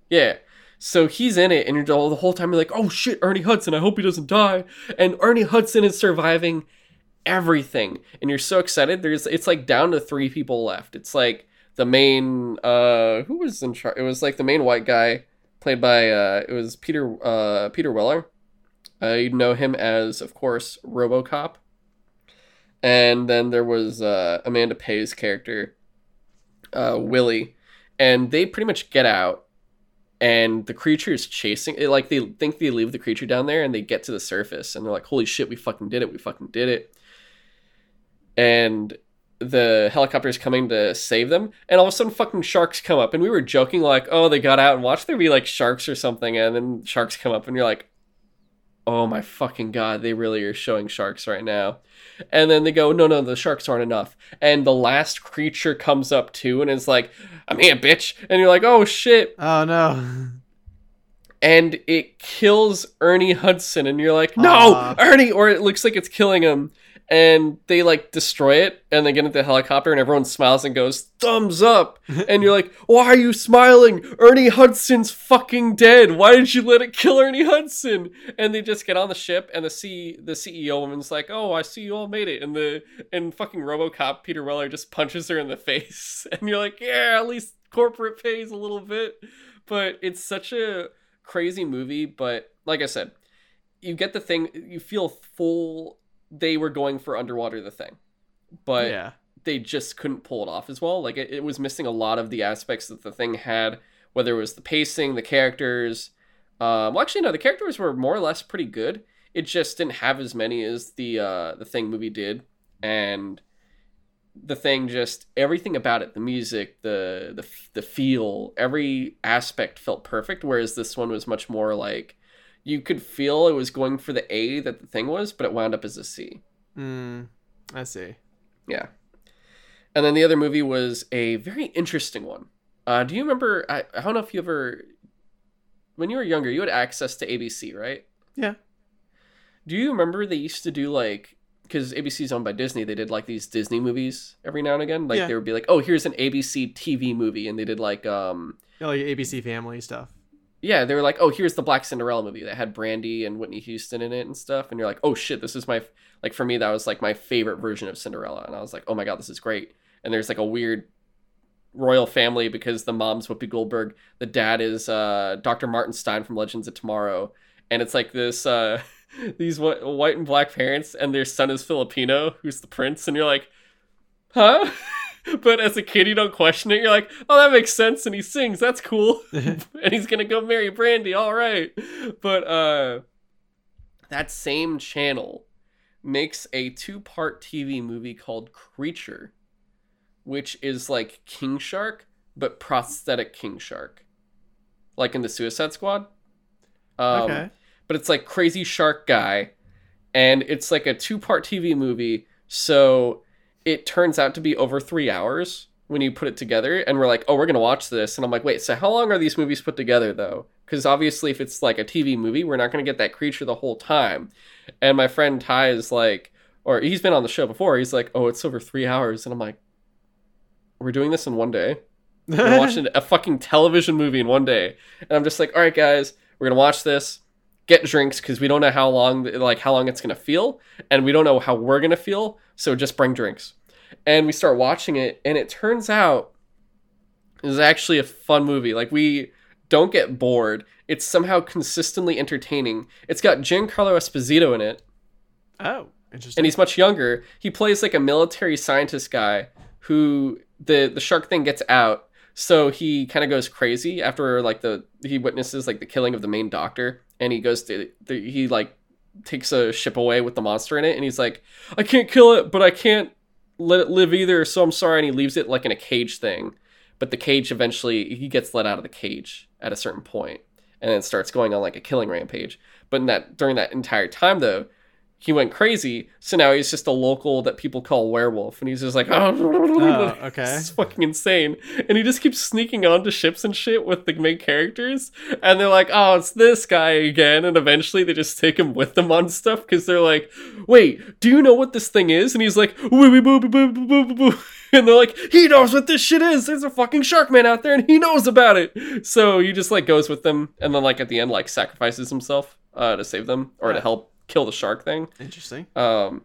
yeah. So he's in it, and you're the whole time you're like, "Oh shit, Ernie Hudson! I hope he doesn't die." And Ernie Hudson is surviving everything, and you're so excited. There's it's like down to three people left. It's like the main uh who was in charge? It was like the main white guy played by uh it was Peter uh Peter Weller. Uh, you know him as, of course, RoboCop. And then there was uh, Amanda Pays' character, uh, Willie, and they pretty much get out and the creature is chasing it like they think they leave the creature down there and they get to the surface and they're like holy shit we fucking did it we fucking did it. And the helicopter is coming to save them and all of a sudden fucking sharks come up and we were joking like oh they got out and watch there be like sharks or something and then sharks come up and you're like oh my fucking god they really are showing sharks right now. And then they go no no the sharks aren't enough. And the last creature comes up too and is like i'm here bitch. And you're like oh shit. Oh no. and it kills Ernie Hudson, and you're like, no, Aw. Ernie, or it looks like it's killing him, and they like destroy it, and they get into the helicopter, and everyone smiles and goes, thumbs up, (laughs) and you're like, why are you smiling? Ernie Hudson's fucking dead. Why did you let it kill Ernie Hudson? And they just get on the ship, and the C the CEO woman's like, oh, I see you all made it, and the and fucking RoboCop Peter Weller just punches her in the (laughs) face, and you're like, yeah, at least corporate pays a little bit, but it's such a crazy movie, but like I said, you get the thing, you feel full. They were going for underwater the thing, but yeah. they just couldn't pull it off as well. Like it, it was missing a lot of the aspects that the thing had, whether it was the pacing, the characters. Um, well, actually, no, the characters were more or less pretty good. It just didn't have as many as the uh, the thing movie did, and the thing just everything about it, the music, the the the feel, every aspect felt perfect. Whereas this one was much more like you could feel it was going for the A that the thing was, but it wound up as a C. Mm, I see. Yeah. And then the other movie was a very interesting one. Uh, do you remember? I, I don't know if you ever, when you were younger, you had access to ABC, right? Yeah. Do you remember they used to do like, because ABC is owned by Disney, they did like these Disney movies every now and again. Like Yeah. they would be like, oh, here's an ABC TV movie, and they did like, um, Yeah, like ABC Family stuff. Yeah, they were like, oh, here's the Black Cinderella movie that had Brandy and Whitney Houston in it and stuff, and you're like, oh shit, this is my like for me that was like my favorite version of Cinderella, and I was like, oh my god, this is great. And there's like a weird royal family because the mom's Whoopi Goldberg, the dad is uh, Dr. Martin Stein from Legends of Tomorrow, and it's like this uh, (laughs) these wh- white and black parents, and their son is Filipino, who's the prince, and you're like, huh? (laughs) (laughs) but as a kid, you don't question it. You're like, oh, that makes sense, and he sings. That's cool, (laughs) (laughs) and he's gonna go marry Brandy. All right, but uh, that same channel makes a two-part TV movie called Creature which is like King Shark, but prosthetic King Shark, like in the Suicide Squad. Um, okay. But it's like crazy shark guy, and it's like a two-part TV movie. So it turns out to be over three hours when you put it together. And we're like, oh, we're gonna watch this. And I'm like, wait, so how long are these movies put together though? Because obviously, if it's like a TV movie, we're not gonna get that creature the whole time. And my friend Ty is like, or he's been on the show before. He's like, oh, it's over three hours, and I'm like, we're doing this in one day. We're watching (laughs) a fucking television movie in one day, and I'm just like, all right, guys, we're gonna watch this. Get drinks because we don't know how long, like how long it's gonna feel, and we don't know how we're gonna feel. So just bring drinks, and we start watching it, and it turns out it's actually a fun movie. Like we don't get bored. It's somehow consistently entertaining. It's got Giancarlo Esposito in it. Oh, interesting. And he's much younger. He plays like a military scientist guy who the the shark thing gets out so he kind of goes crazy after like the he witnesses like the killing of the main doctor and he goes to the, he like takes a ship away with the monster in it and he's like i can't kill it but i can't let it live either so i'm sorry and he leaves it like in a cage thing. But the cage eventually he gets let out of the cage at a certain point and then starts going on like a killing rampage. But in that during that entire time though he went crazy. So now he's just a local that people call werewolf, and he's just like, oh, oh (laughs) okay, it's fucking insane. And he just keeps sneaking onto ships and shit with the main characters, and they're like, oh, it's this guy again. And eventually they just take him with them on stuff because they're like, wait, do you know what this thing is? And he's like, boo boo boo boo boo boo boo. (laughs) And they're like, he knows what this shit is. There's a fucking shark man out there, and he knows about it. So he just like goes with them, and then like at the end, like sacrifices himself uh, to save them or to help kill the shark thing. Interesting. Um,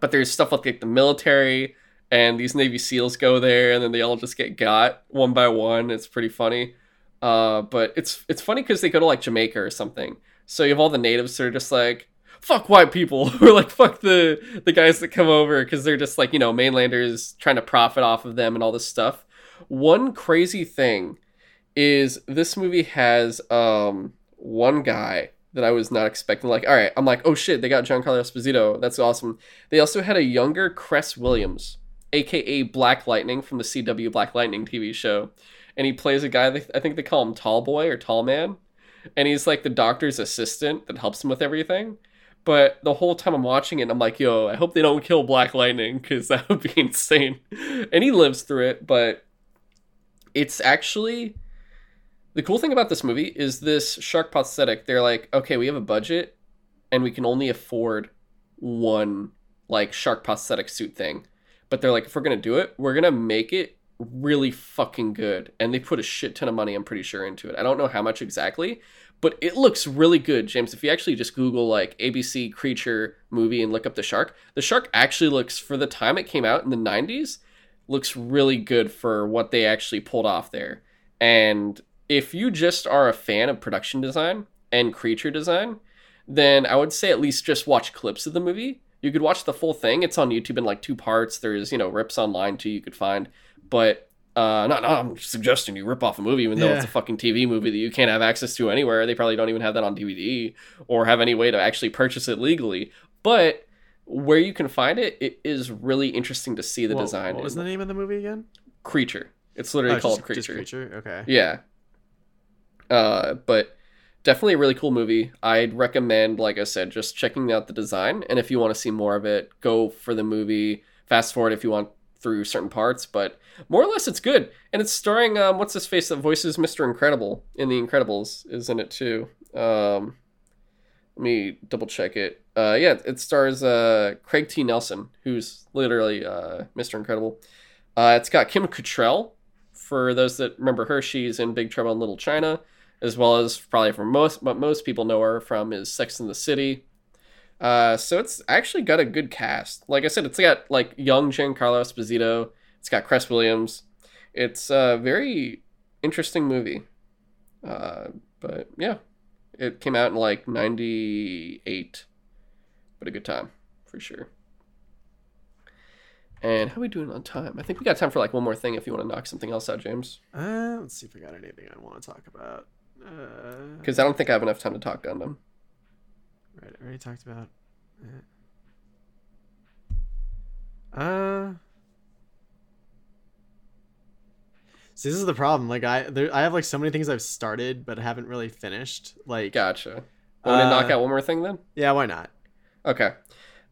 but there's stuff like, like the military and these Navy SEALs go there, and then they all just get got one by one. It's pretty funny. Uh, but it's it's funny because they go to like Jamaica or something. So you have all the natives that are just like, fuck white people, (laughs) or like fuck the the guys that come over because they're just like you know mainlanders trying to profit off of them and all this stuff. One crazy thing is this movie has um one guy that I was not expecting. Like, all right, I'm like, oh shit, they got John Giancarlo Esposito. That's awesome. They also had a younger Cress Williams, aka Black Lightning from the CW Black Lightning TV show, and he plays a guy. That, I think they call him Tall Boy or Tall Man, and he's like the doctor's assistant that helps him with everything. But the whole time I'm watching it, I'm like, yo, I hope they don't kill Black Lightning because (laughs) that would be insane. And he lives through it, but it's actually the cool thing about this movie is this shark prosthetic. They're like, okay, we have a budget, and we can only afford one like shark prosthetic suit thing. But they're like, if we're gonna do it, we're gonna make it really fucking good. And they put a shit ton of money, I'm pretty sure, into it. I don't know how much exactly, but it looks really good, James. If you actually just Google like ABC creature movie and look up the shark, the shark actually looks for the time it came out in the 90s, looks really good for what they actually pulled off there. And if you just are a fan of production design and creature design, then I would say at least just watch clips of the movie. You could watch the full thing. It's on YouTube in like two parts. There's, you know, rips online too you could find. But uh not, not I'm suggesting you rip off a movie even though yeah. it's a fucking TV movie that you can't have access to anywhere. They probably don't even have that on DVD or have any way to actually purchase it legally. But where you can find it, it is really interesting to see the well, design. What was the name of the movie again? Creature. It's literally oh, called just, Creature. Just Creature. Okay. Yeah. Uh, but definitely a really cool movie. I'd recommend, like I said, just checking out the design. And if you want to see more of it, go for the movie. Fast forward if you want through certain parts, but more or less it's good. And it's starring um, what's his face that voices Mr. Incredible in The Incredibles is in it too. Um, let me double check it. Uh, yeah, it stars uh, Craig T. Nelson, who's literally uh, Mr. Incredible. Uh, it's got Kim Cattrall. For those that remember her, she's in Big Trouble in Little China as well as probably from most what most people know her from is Sex in the City. Uh, so it's actually got a good cast. Like I said, it's got like young Giancarlo Esposito. It's got Cress Williams. It's a very interesting movie. Uh, but yeah, it came out in like '98, but a good time for sure. And how are we doing on time? I think we got time for like one more thing if you want to knock something else out, James. Uh, let's see if I got anything I want to talk about. Because uh, I don't think I have enough time to talk Gundam. Right, I already talked about. It. Uh. See, this is the problem. Like, I there, I have like so many things I've started but haven't really finished. Like, gotcha. Want to uh, knock out one more thing then? Yeah, why not? Okay.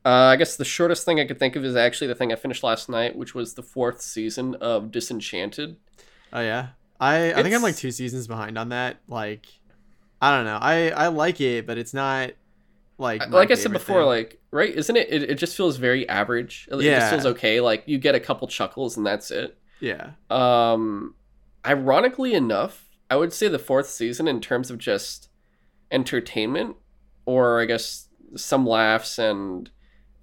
Uh, I guess the shortest thing I could think of is actually the thing I finished last night, which was the fourth season of Disenchanted. Oh yeah, I I think I'm like two seasons behind on that. Like, I don't know. I I like it, but it's not like like I said before. Thing. Like right, isn't it, it? It just feels very average. It yeah. just feels okay. Like you get a couple chuckles and that's it. Yeah. Um, ironically enough, I would say the fourth season in terms of just entertainment, or I guess some laughs and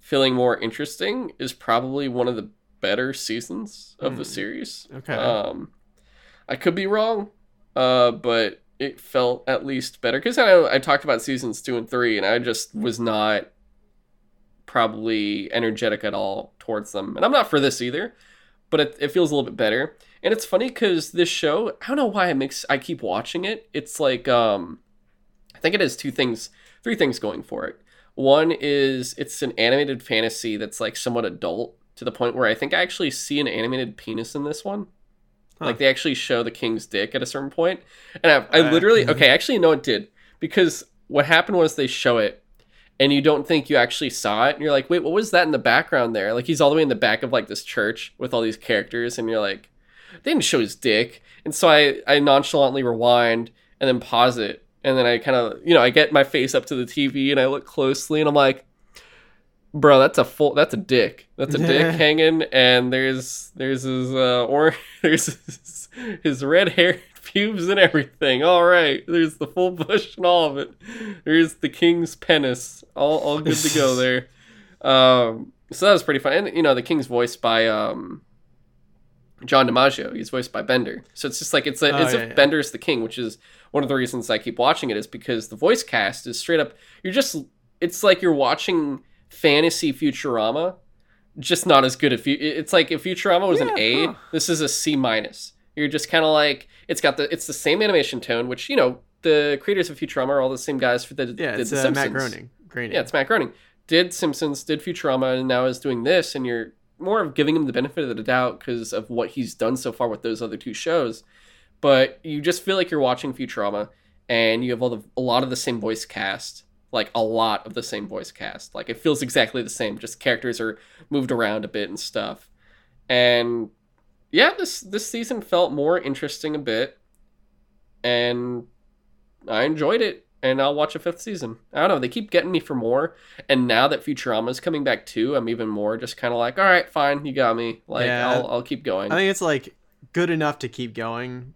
feeling more interesting is probably one of the better seasons of mm. the hmm. series. Okay. Um, I could be wrong, uh, but it felt at least better because I I talked about seasons two and three, and I just was not probably energetic at all towards them, and I'm not for this either. But it, it feels a little bit better, and it's funny because this show I don't know why it makes I keep watching it. It's like um, I think it has two things, three things going for it. One is it's an animated fantasy that's like somewhat adult to the point where I think I actually see an animated penis in this one. Huh. Like they actually show the king's dick at a certain point, and I, I literally mm-hmm. okay, actually no, it did because what happened was they show it, and you don't think you actually saw it, and you're like, wait, what was that in the background there? Like he's all the way in the back of like this church with all these characters, and you're like, they didn't show his dick, and so I I nonchalantly rewind and then pause it, and then I kind of, you know, I get my face up to the TV and I look closely and I'm like, bro, that's a full, that's a dick. That's a dick hanging. And there's, there's his, uh, or (laughs) there's his, his red hair (laughs) pubes and everything. All right. There's the full bush and all of it. There's the king's penis. All, all good to go (laughs) there. Um, so that was pretty fun. And, you know, the king's voiced by, um, John DiMaggio. He's voiced by Bender. So it's just like it's a, oh, it's yeah, if yeah. Bender's the king, which is one of the reasons I keep watching it is because the voice cast is straight up. You're just it's like you're watching fantasy Futurama, just not as good. If you, it's like if Futurama was yeah, an A, huh. this is a C minus. You're just kind of like it's got the it's the same animation tone, which you know the creators of Futurama are all the same guys for the yeah, did it's the uh, Matt Groening. Groening. Yeah, it's Matt Groening. Did Simpsons, did Futurama, and now is doing this, and you're more of giving him the benefit of the doubt because of what he's done so far with those other two shows. But you just feel like you're watching Futurama, and you have all the a lot of the same voice cast, like a lot of the same voice cast. Like it feels exactly the same. Just characters are moved around a bit and stuff. And yeah, this this season felt more interesting a bit, and I enjoyed it and I'll watch a fifth season. I don't know. They keep getting me for more, and now that Futurama is coming back too, I'm even more just kind of like, all right, fine, you got me. Like, yeah, I'll I'll keep going. I think it's like good enough to keep going,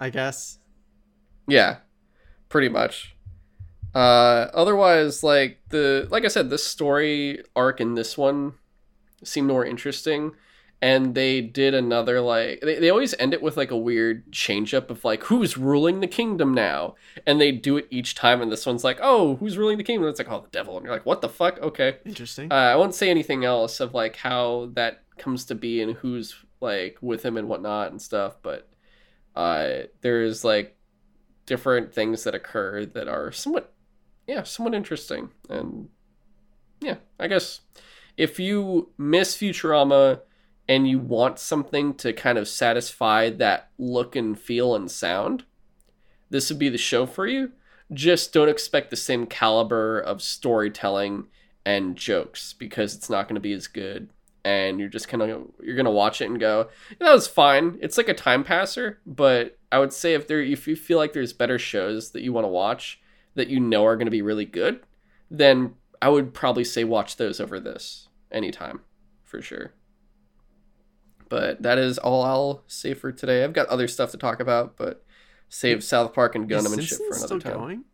I guess. Yeah, pretty much. Uh, otherwise, like the like I said, the story arc in this one seemed more interesting and they did another like they, they always end it with like a weird change up of like who's ruling the kingdom now? And they do it each time and this one's like oh who's ruling the kingdom? It's like oh the devil. And you're like what the fuck? Okay. Interesting. Uh, i won't say anything else of like how that comes to be and who's like with him and whatnot and stuff but uh there's like different things that occur that are somewhat yeah somewhat interesting and yeah i guess if you miss futurama and you want something to kind of satisfy that look and feel and sound, this would be the show for you. Just don't expect the same caliber of storytelling and jokes because it's not going to be as good. And you're just kind of you're gonna watch it and go, that was fine. It's like a time passer, but I would say if there if you feel like there's better shows that you want to watch that you know are going to be really good, then I would probably say watch those over this anytime for sure. But that is all I'll say for today. I've got other stuff to talk about, but save South Park and Gundam and shit for another still time. going?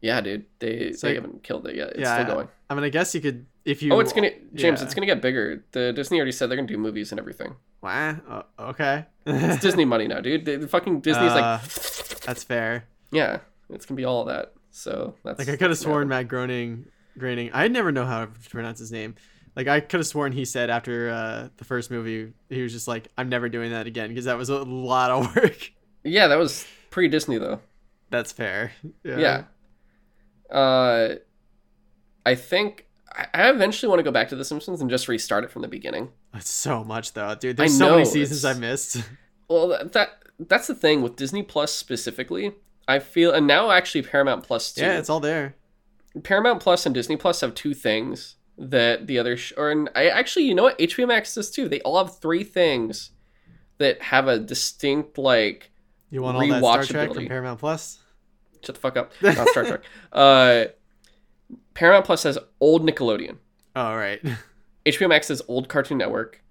Yeah, dude, they So- they haven't killed it yet. It's Yeah, still going. I mean, I guess you could if you. Oh, it's gonna James. yeah. It's gonna get bigger. The Disney already said they're gonna do movies and everything. Wah, uh, okay. It's Disney money now, dude. The, the fucking Disney's Uh, like, That's fair. yeah, it's gonna be all that. So that's Like I could have sworn. Matt Groening, Groening. I never know how to pronounce his name. Like I could have sworn he said after uh, the first movie, he was just like, "I'm never doing that again" because that was a lot of (laughs) work. Yeah, that was pre Disney though. That's fair. Yeah. Uh, I think I eventually want to go back to The Simpsons and just restart it from the beginning. That's so much though, dude. There's I so many know, seasons I missed. (laughs) Well, that that's the thing with Disney Plus specifically. I feel, and now actually Paramount Plus too. yeah, it's all there. Paramount Plus and Disney Plus have two things that the other, sh- or and I actually, you know what, HBO Max does too. They all have three things that have a distinct like. You want all that Star Trek from Paramount Plus? Shut the fuck up. (laughs) Not Star Trek. Uh, Paramount Plus has old Nickelodeon. Oh right. (laughs) HBO Max has old Cartoon Network,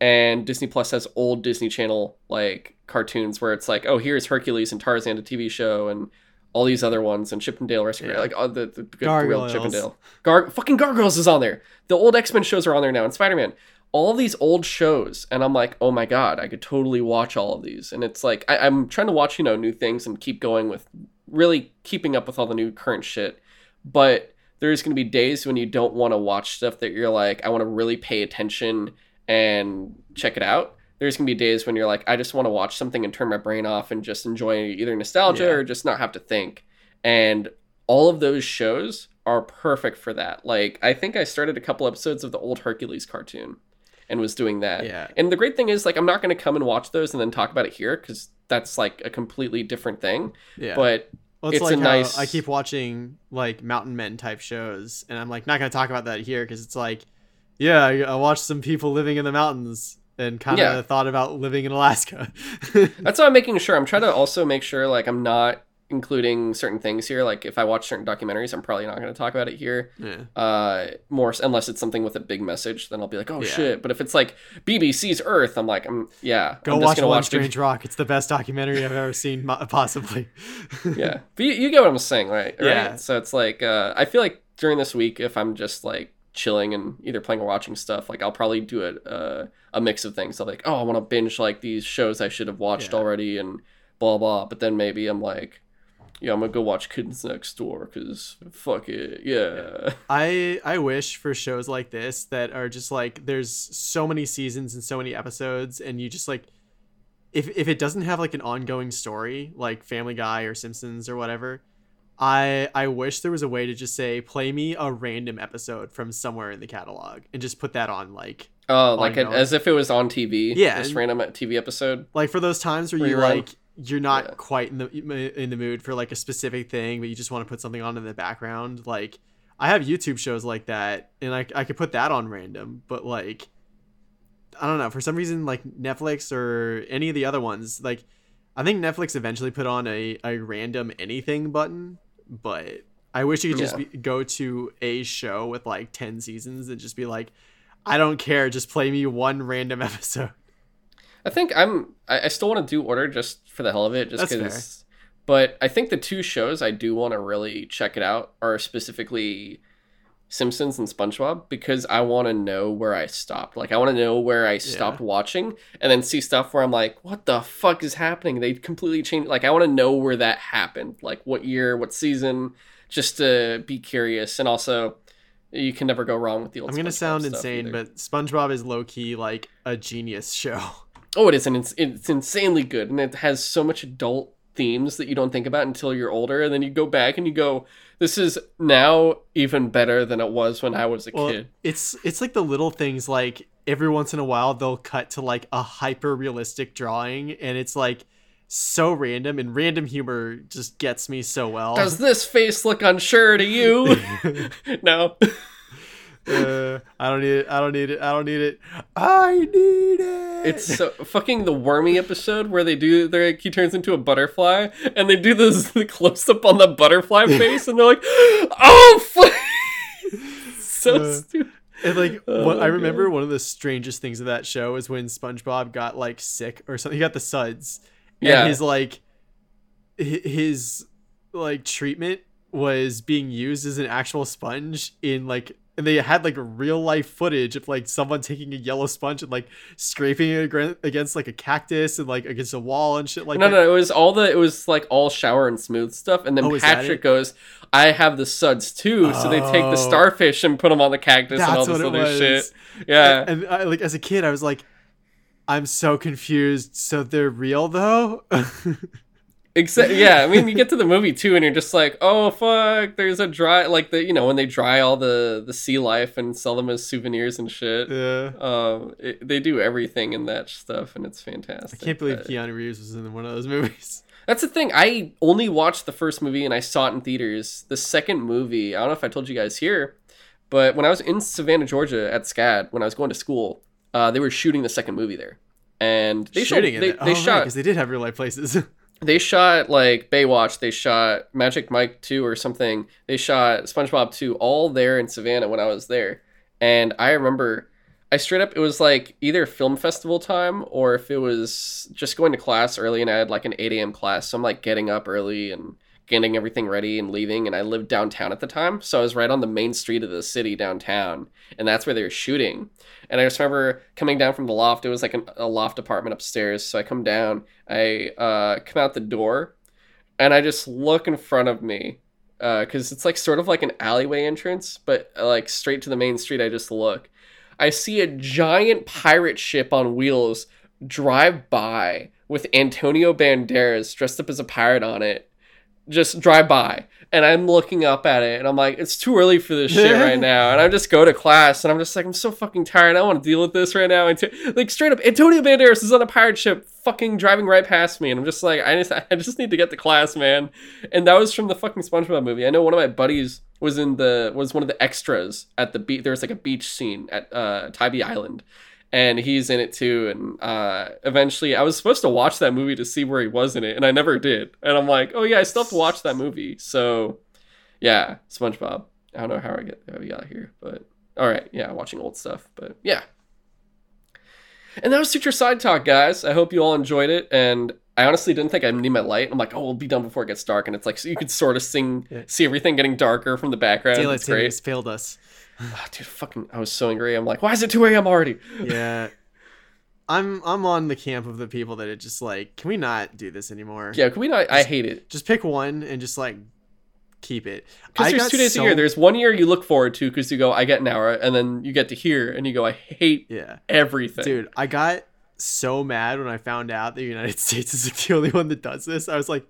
and Disney Plus has old Disney Channel like cartoons where it's like, oh, here's Hercules and Tarzan, a TV show, and all these other ones, and Chip and Dale Rescue, Yeah. like all the, the good real Chip and Dale. Gar- fucking Gargoyles is on there. The old X Men shows are on there now, and Spider Man. All these old shows, and I'm like, oh my god, I could totally watch all of these. And it's like I- I'm trying to watch, you know, new things and keep going with really keeping up with all the new current shit. But there's going to be days when you don't want to watch stuff that you're like, I want to really pay attention and check it out. There's going to be days when you're like, I just want to watch something and turn my brain off and just enjoy either nostalgia Yeah. or just not have to think. And all of those shows are perfect for that. Like, I think I started a couple episodes of the old Hercules cartoon and was doing that. Yeah. And the great thing is, like, I'm not going to come and watch those and then talk about it here because that's like a completely different thing. Yeah. But Well, it's, It's like how nice- I keep watching like Mountain Men type shows, and I'm like not gonna talk about that here because it's like, yeah, I, I watched some people living in the mountains and kind of Yeah. thought about living in Alaska. (laughs) That's why I'm making sure. I'm trying to also make sure like I'm not including certain things here. Like if I watch certain documentaries, I'm probably not going to talk about it here. yeah. Uh, more unless it's something with a big message, then I'll be like, oh Yeah. shit. But if it's like BBC's Earth, I'm like, I'm yeah. Go I'm just watch One watch Strange Rock. It's the best documentary I've ever seen, possibly. (laughs) yeah, but you, you get what I'm saying, right? right? Yeah. So it's like uh, I feel like during this week, if I'm just like chilling and either playing or watching stuff, like I'll probably do a uh, a mix of things. So like, oh, I want to binge like these shows I should have watched Yeah. already, and blah blah. But then maybe I'm like, yeah, I'm gonna go watch Kids Next Door because fuck it, yeah. I I wish for shows like this that are just like there's so many seasons and so many episodes and you just like if if it doesn't have like an ongoing story like Family Guy or Simpsons or whatever, I I wish there was a way to just say play me a random episode from somewhere in the catalog and just put that on like Oh, like Ongoing. as if it was on TV. Yeah, just random TV episode. like for those times where Where you you're on- like you're not Yeah. quite in the in the mood for like a specific thing but you just want to put something on in the background like i have youtube shows like that and i, I could put that on random but like i don't know for some reason like netflix or any of the other ones like i think netflix eventually put on a, a random anything button but i wish you could just Yeah. be, go to a show with like 10 seasons and just be like i don't care just play me one random (laughs) episode I think I'm. I, I still want to do order just for the hell of it, just because. But I think the two shows I do want to really check it out are specifically Simpsons and SpongeBob because I want to know where I stopped. Like I want to know where I stopped watching, and then see stuff where I'm like, "What the fuck is happening?" They completely changed. Like I want to know where that happened, like what year, what season, just to be curious, and also. You can never go wrong with the old. I'm gonna SpongeBob sound insane, either. but SpongeBob is low key like a genius show. (laughs) Oh, it is, and it's it's insanely good, and it has so much adult themes that you don't think about until you're older, and then you go back and you go, "This is now even better than it was when I was a Well, kid." it's it's like the little things like every once in a while they'll cut to like a hyper realistic drawing, and it's like so random, and random humor just gets me so well. Does this face look unsure to you? (laughs) (laughs) no. Uh, I don't need it. I don't need it. I don't need it. I need it. It's so fucking the wormy episode where they do they he turns into a butterfly and they do this the close up on the butterfly (laughs) face and they're like, "Oh, fuck." (laughs) so Uh, stupid. And like Oh what, my I remember one of the strangest things of that show is when SpongeBob got like sick or something. He got the suds. And his like his like treatment was being used as an actual sponge in like and they had like real life footage of like someone taking a yellow sponge and like scraping it against like a cactus and like against a wall and shit like no, that. no, it was all the it was like all shower and smooth stuff, and then Oh, Patrick goes, "I have the suds too," so they take the Oh. starfish and put them on the cactus and all this other was. shit. Yeah, And I, like as a kid, I was like, I'm so confused. So they're real though? (laughs) Except, yeah, I mean, you get to the movie too, and you're just like, oh fuck, there's a dry, like the you know when they dry all the the sea life and sell them as souvenirs and shit. yeah. Um, it, they do everything in that stuff, and it's fantastic. I can't believe Uh, Keanu Reeves was in one of those movies. (laughs) That's the thing. I only watched the first movie and I saw it in theaters. The second movie, I don't know if I told you guys here, but when I was in Savannah, Georgia at SCAD, when I was going to school, uh, they were shooting the second movie there. And they Shooting shot, they, it. they oh, shot because they did have real life places. (laughs) they shot like Baywatch, they shot Magic Mike 2 or something. They shot SpongeBob 2 all there in Savannah when I was there. And I remember I straight up it was like either film festival time or if it was just going to class early and I had like an 8 a.m. class. So I'm like getting up early and getting everything ready and leaving. And I lived downtown at the time. So I was right on the main street of the city downtown. And that's where they were shooting. And I just remember coming down from the loft. It was like an, a loft apartment upstairs. So I come down, I uh, come out the door, and I just look in front of me because it's like sort of like an alleyway entrance, but uh, like straight to the main street. I just look. I see a giant pirate ship on wheels drive by with Antonio Banderas dressed up as a pirate on it. Just drive by, and I'm looking up at it, and I'm like, it's too early for this shit right (laughs) now. And I just go to class, and I'm just like, I'm so fucking tired. I don't want to deal with this right now. And like straight up, Antonio Banderas is on a pirate ship, fucking driving right past me, and I'm just like, I just, I just need to get to class, man. And that was from the fucking SpongeBob movie. I know one of my buddies was in the was one of the extras at the beach. There was like a beach scene at uh, Tybee Island, and he's in it too. And uh, eventually, I was supposed to watch that movie to see where he was in it, and I never did. And I'm like, oh yeah, I still have to watch that movie. So, yeah, SpongeBob. I don't know how I get how we got here, but all right, yeah, watching old stuff, but yeah. And that was Suture Side Talk, guys. I hope you all enjoyed it. And I honestly didn't think I'd need my light. I'm like, oh, we'll be done before it gets dark. And it's like, so you could sort of sing, Yeah. see everything getting darker from the background. Daylight savings failed us. Ah, dude, fucking, I was so angry. I'm like, why is it 2 a.m. already? Yeah. (laughs) I'm I'm on the camp of the people that are just like, can we not do this anymore? Yeah, can we not? I hate it. Just pick one and just like keep it. Because there's two days so- a year. There's one year you look forward to because you go, I get an hour. And then you get to here and you go, I hate Yeah. everything. Dude, I got so mad when I found out the United (laughs) States is the only one that does this. I was like,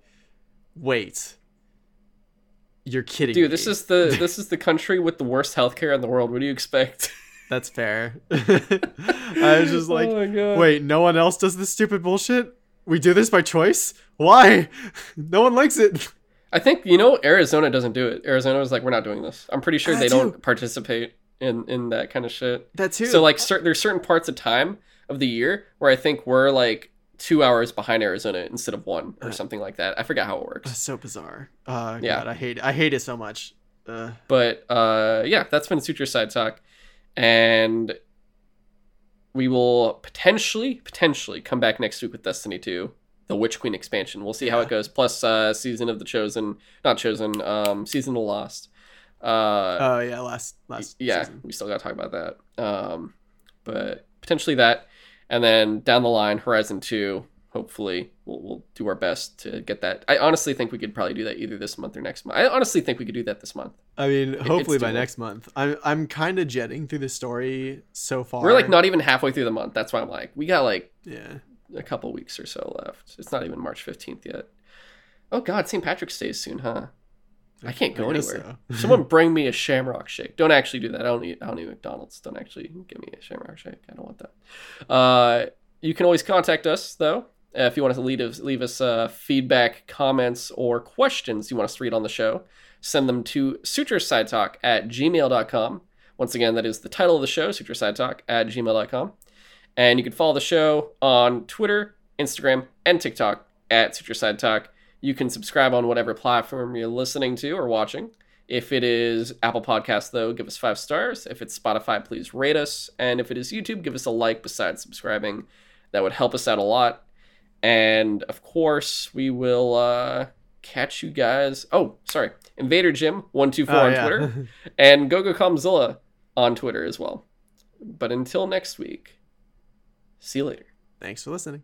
wait. You're kidding Dude, me. this is the (laughs) this is the country with the worst healthcare in the world. What do you expect? (laughs) That's fair. (laughs) I was just oh like, oh wait, no one else does this stupid bullshit? We do this by choice? Why? No one likes it. I think you know Arizona doesn't do it. Arizona was like, we're not doing this. I'm pretty sure That they too. don't participate in in that kind of shit. That too. So like, cer- there's certain parts of time of the year where I think we're like two hours behind Arizona instead of one or Uh. something like that. I forget how it works. That's so bizarre. Uh, Yeah. God, I hate I hate it so much. Uh, But uh, yeah, that's been Suture Side Talk, and we will potentially potentially come back next week with Destiny Two, the Witch Queen expansion. We'll see how it goes. Plus, uh, season of the Chosen, not Chosen, um, season of the Lost. Uh, oh yeah, last last yeah, season. we still got to talk about that. Um, but potentially that, and then down the line, Horizon Two. Hopefully, we'll, we'll do our best to get that. I honestly think we could probably do that either this month or next month. I honestly think we could do that this month. I mean, hopefully by next month. I'm I'm kind of jetting through the story so far. We're like not even halfway through the month. That's why I'm like, we got like Yeah. a couple weeks or so left. It's not even March 15th yet. Oh God, St. Patrick's Day is soon, huh? I can't go I anywhere. so. (laughs) Someone bring me a Shamrock Shake. Don't actually do that. I don't eat. I don't eat McDonald's. Don't actually give me a Shamrock Shake. I don't want that. Uh, you can always contact us though uh, if you want to leave us leave us uh, feedback, comments, or questions you want us to read on the show. Send them to suturesidetalk at gmail.com. Once again, that is the title of the show, suturesidetalk at gmail.com. And you can follow the show on Twitter, Instagram, and TikTok at Suture Side Talk. You can subscribe on whatever platform you're listening to or watching. If it is Apple Podcasts, though, give us five stars. If it's Spotify, please rate us. And if it is YouTube, give us a like besides subscribing. That would help us out a lot. And of course, we will uh, catch you guys. Oh, sorry, Invader Jim one two four Oh, on yeah. Twitter (laughs) and GoGoComzilla on Twitter as well. But until next week, see you later. Thanks for listening.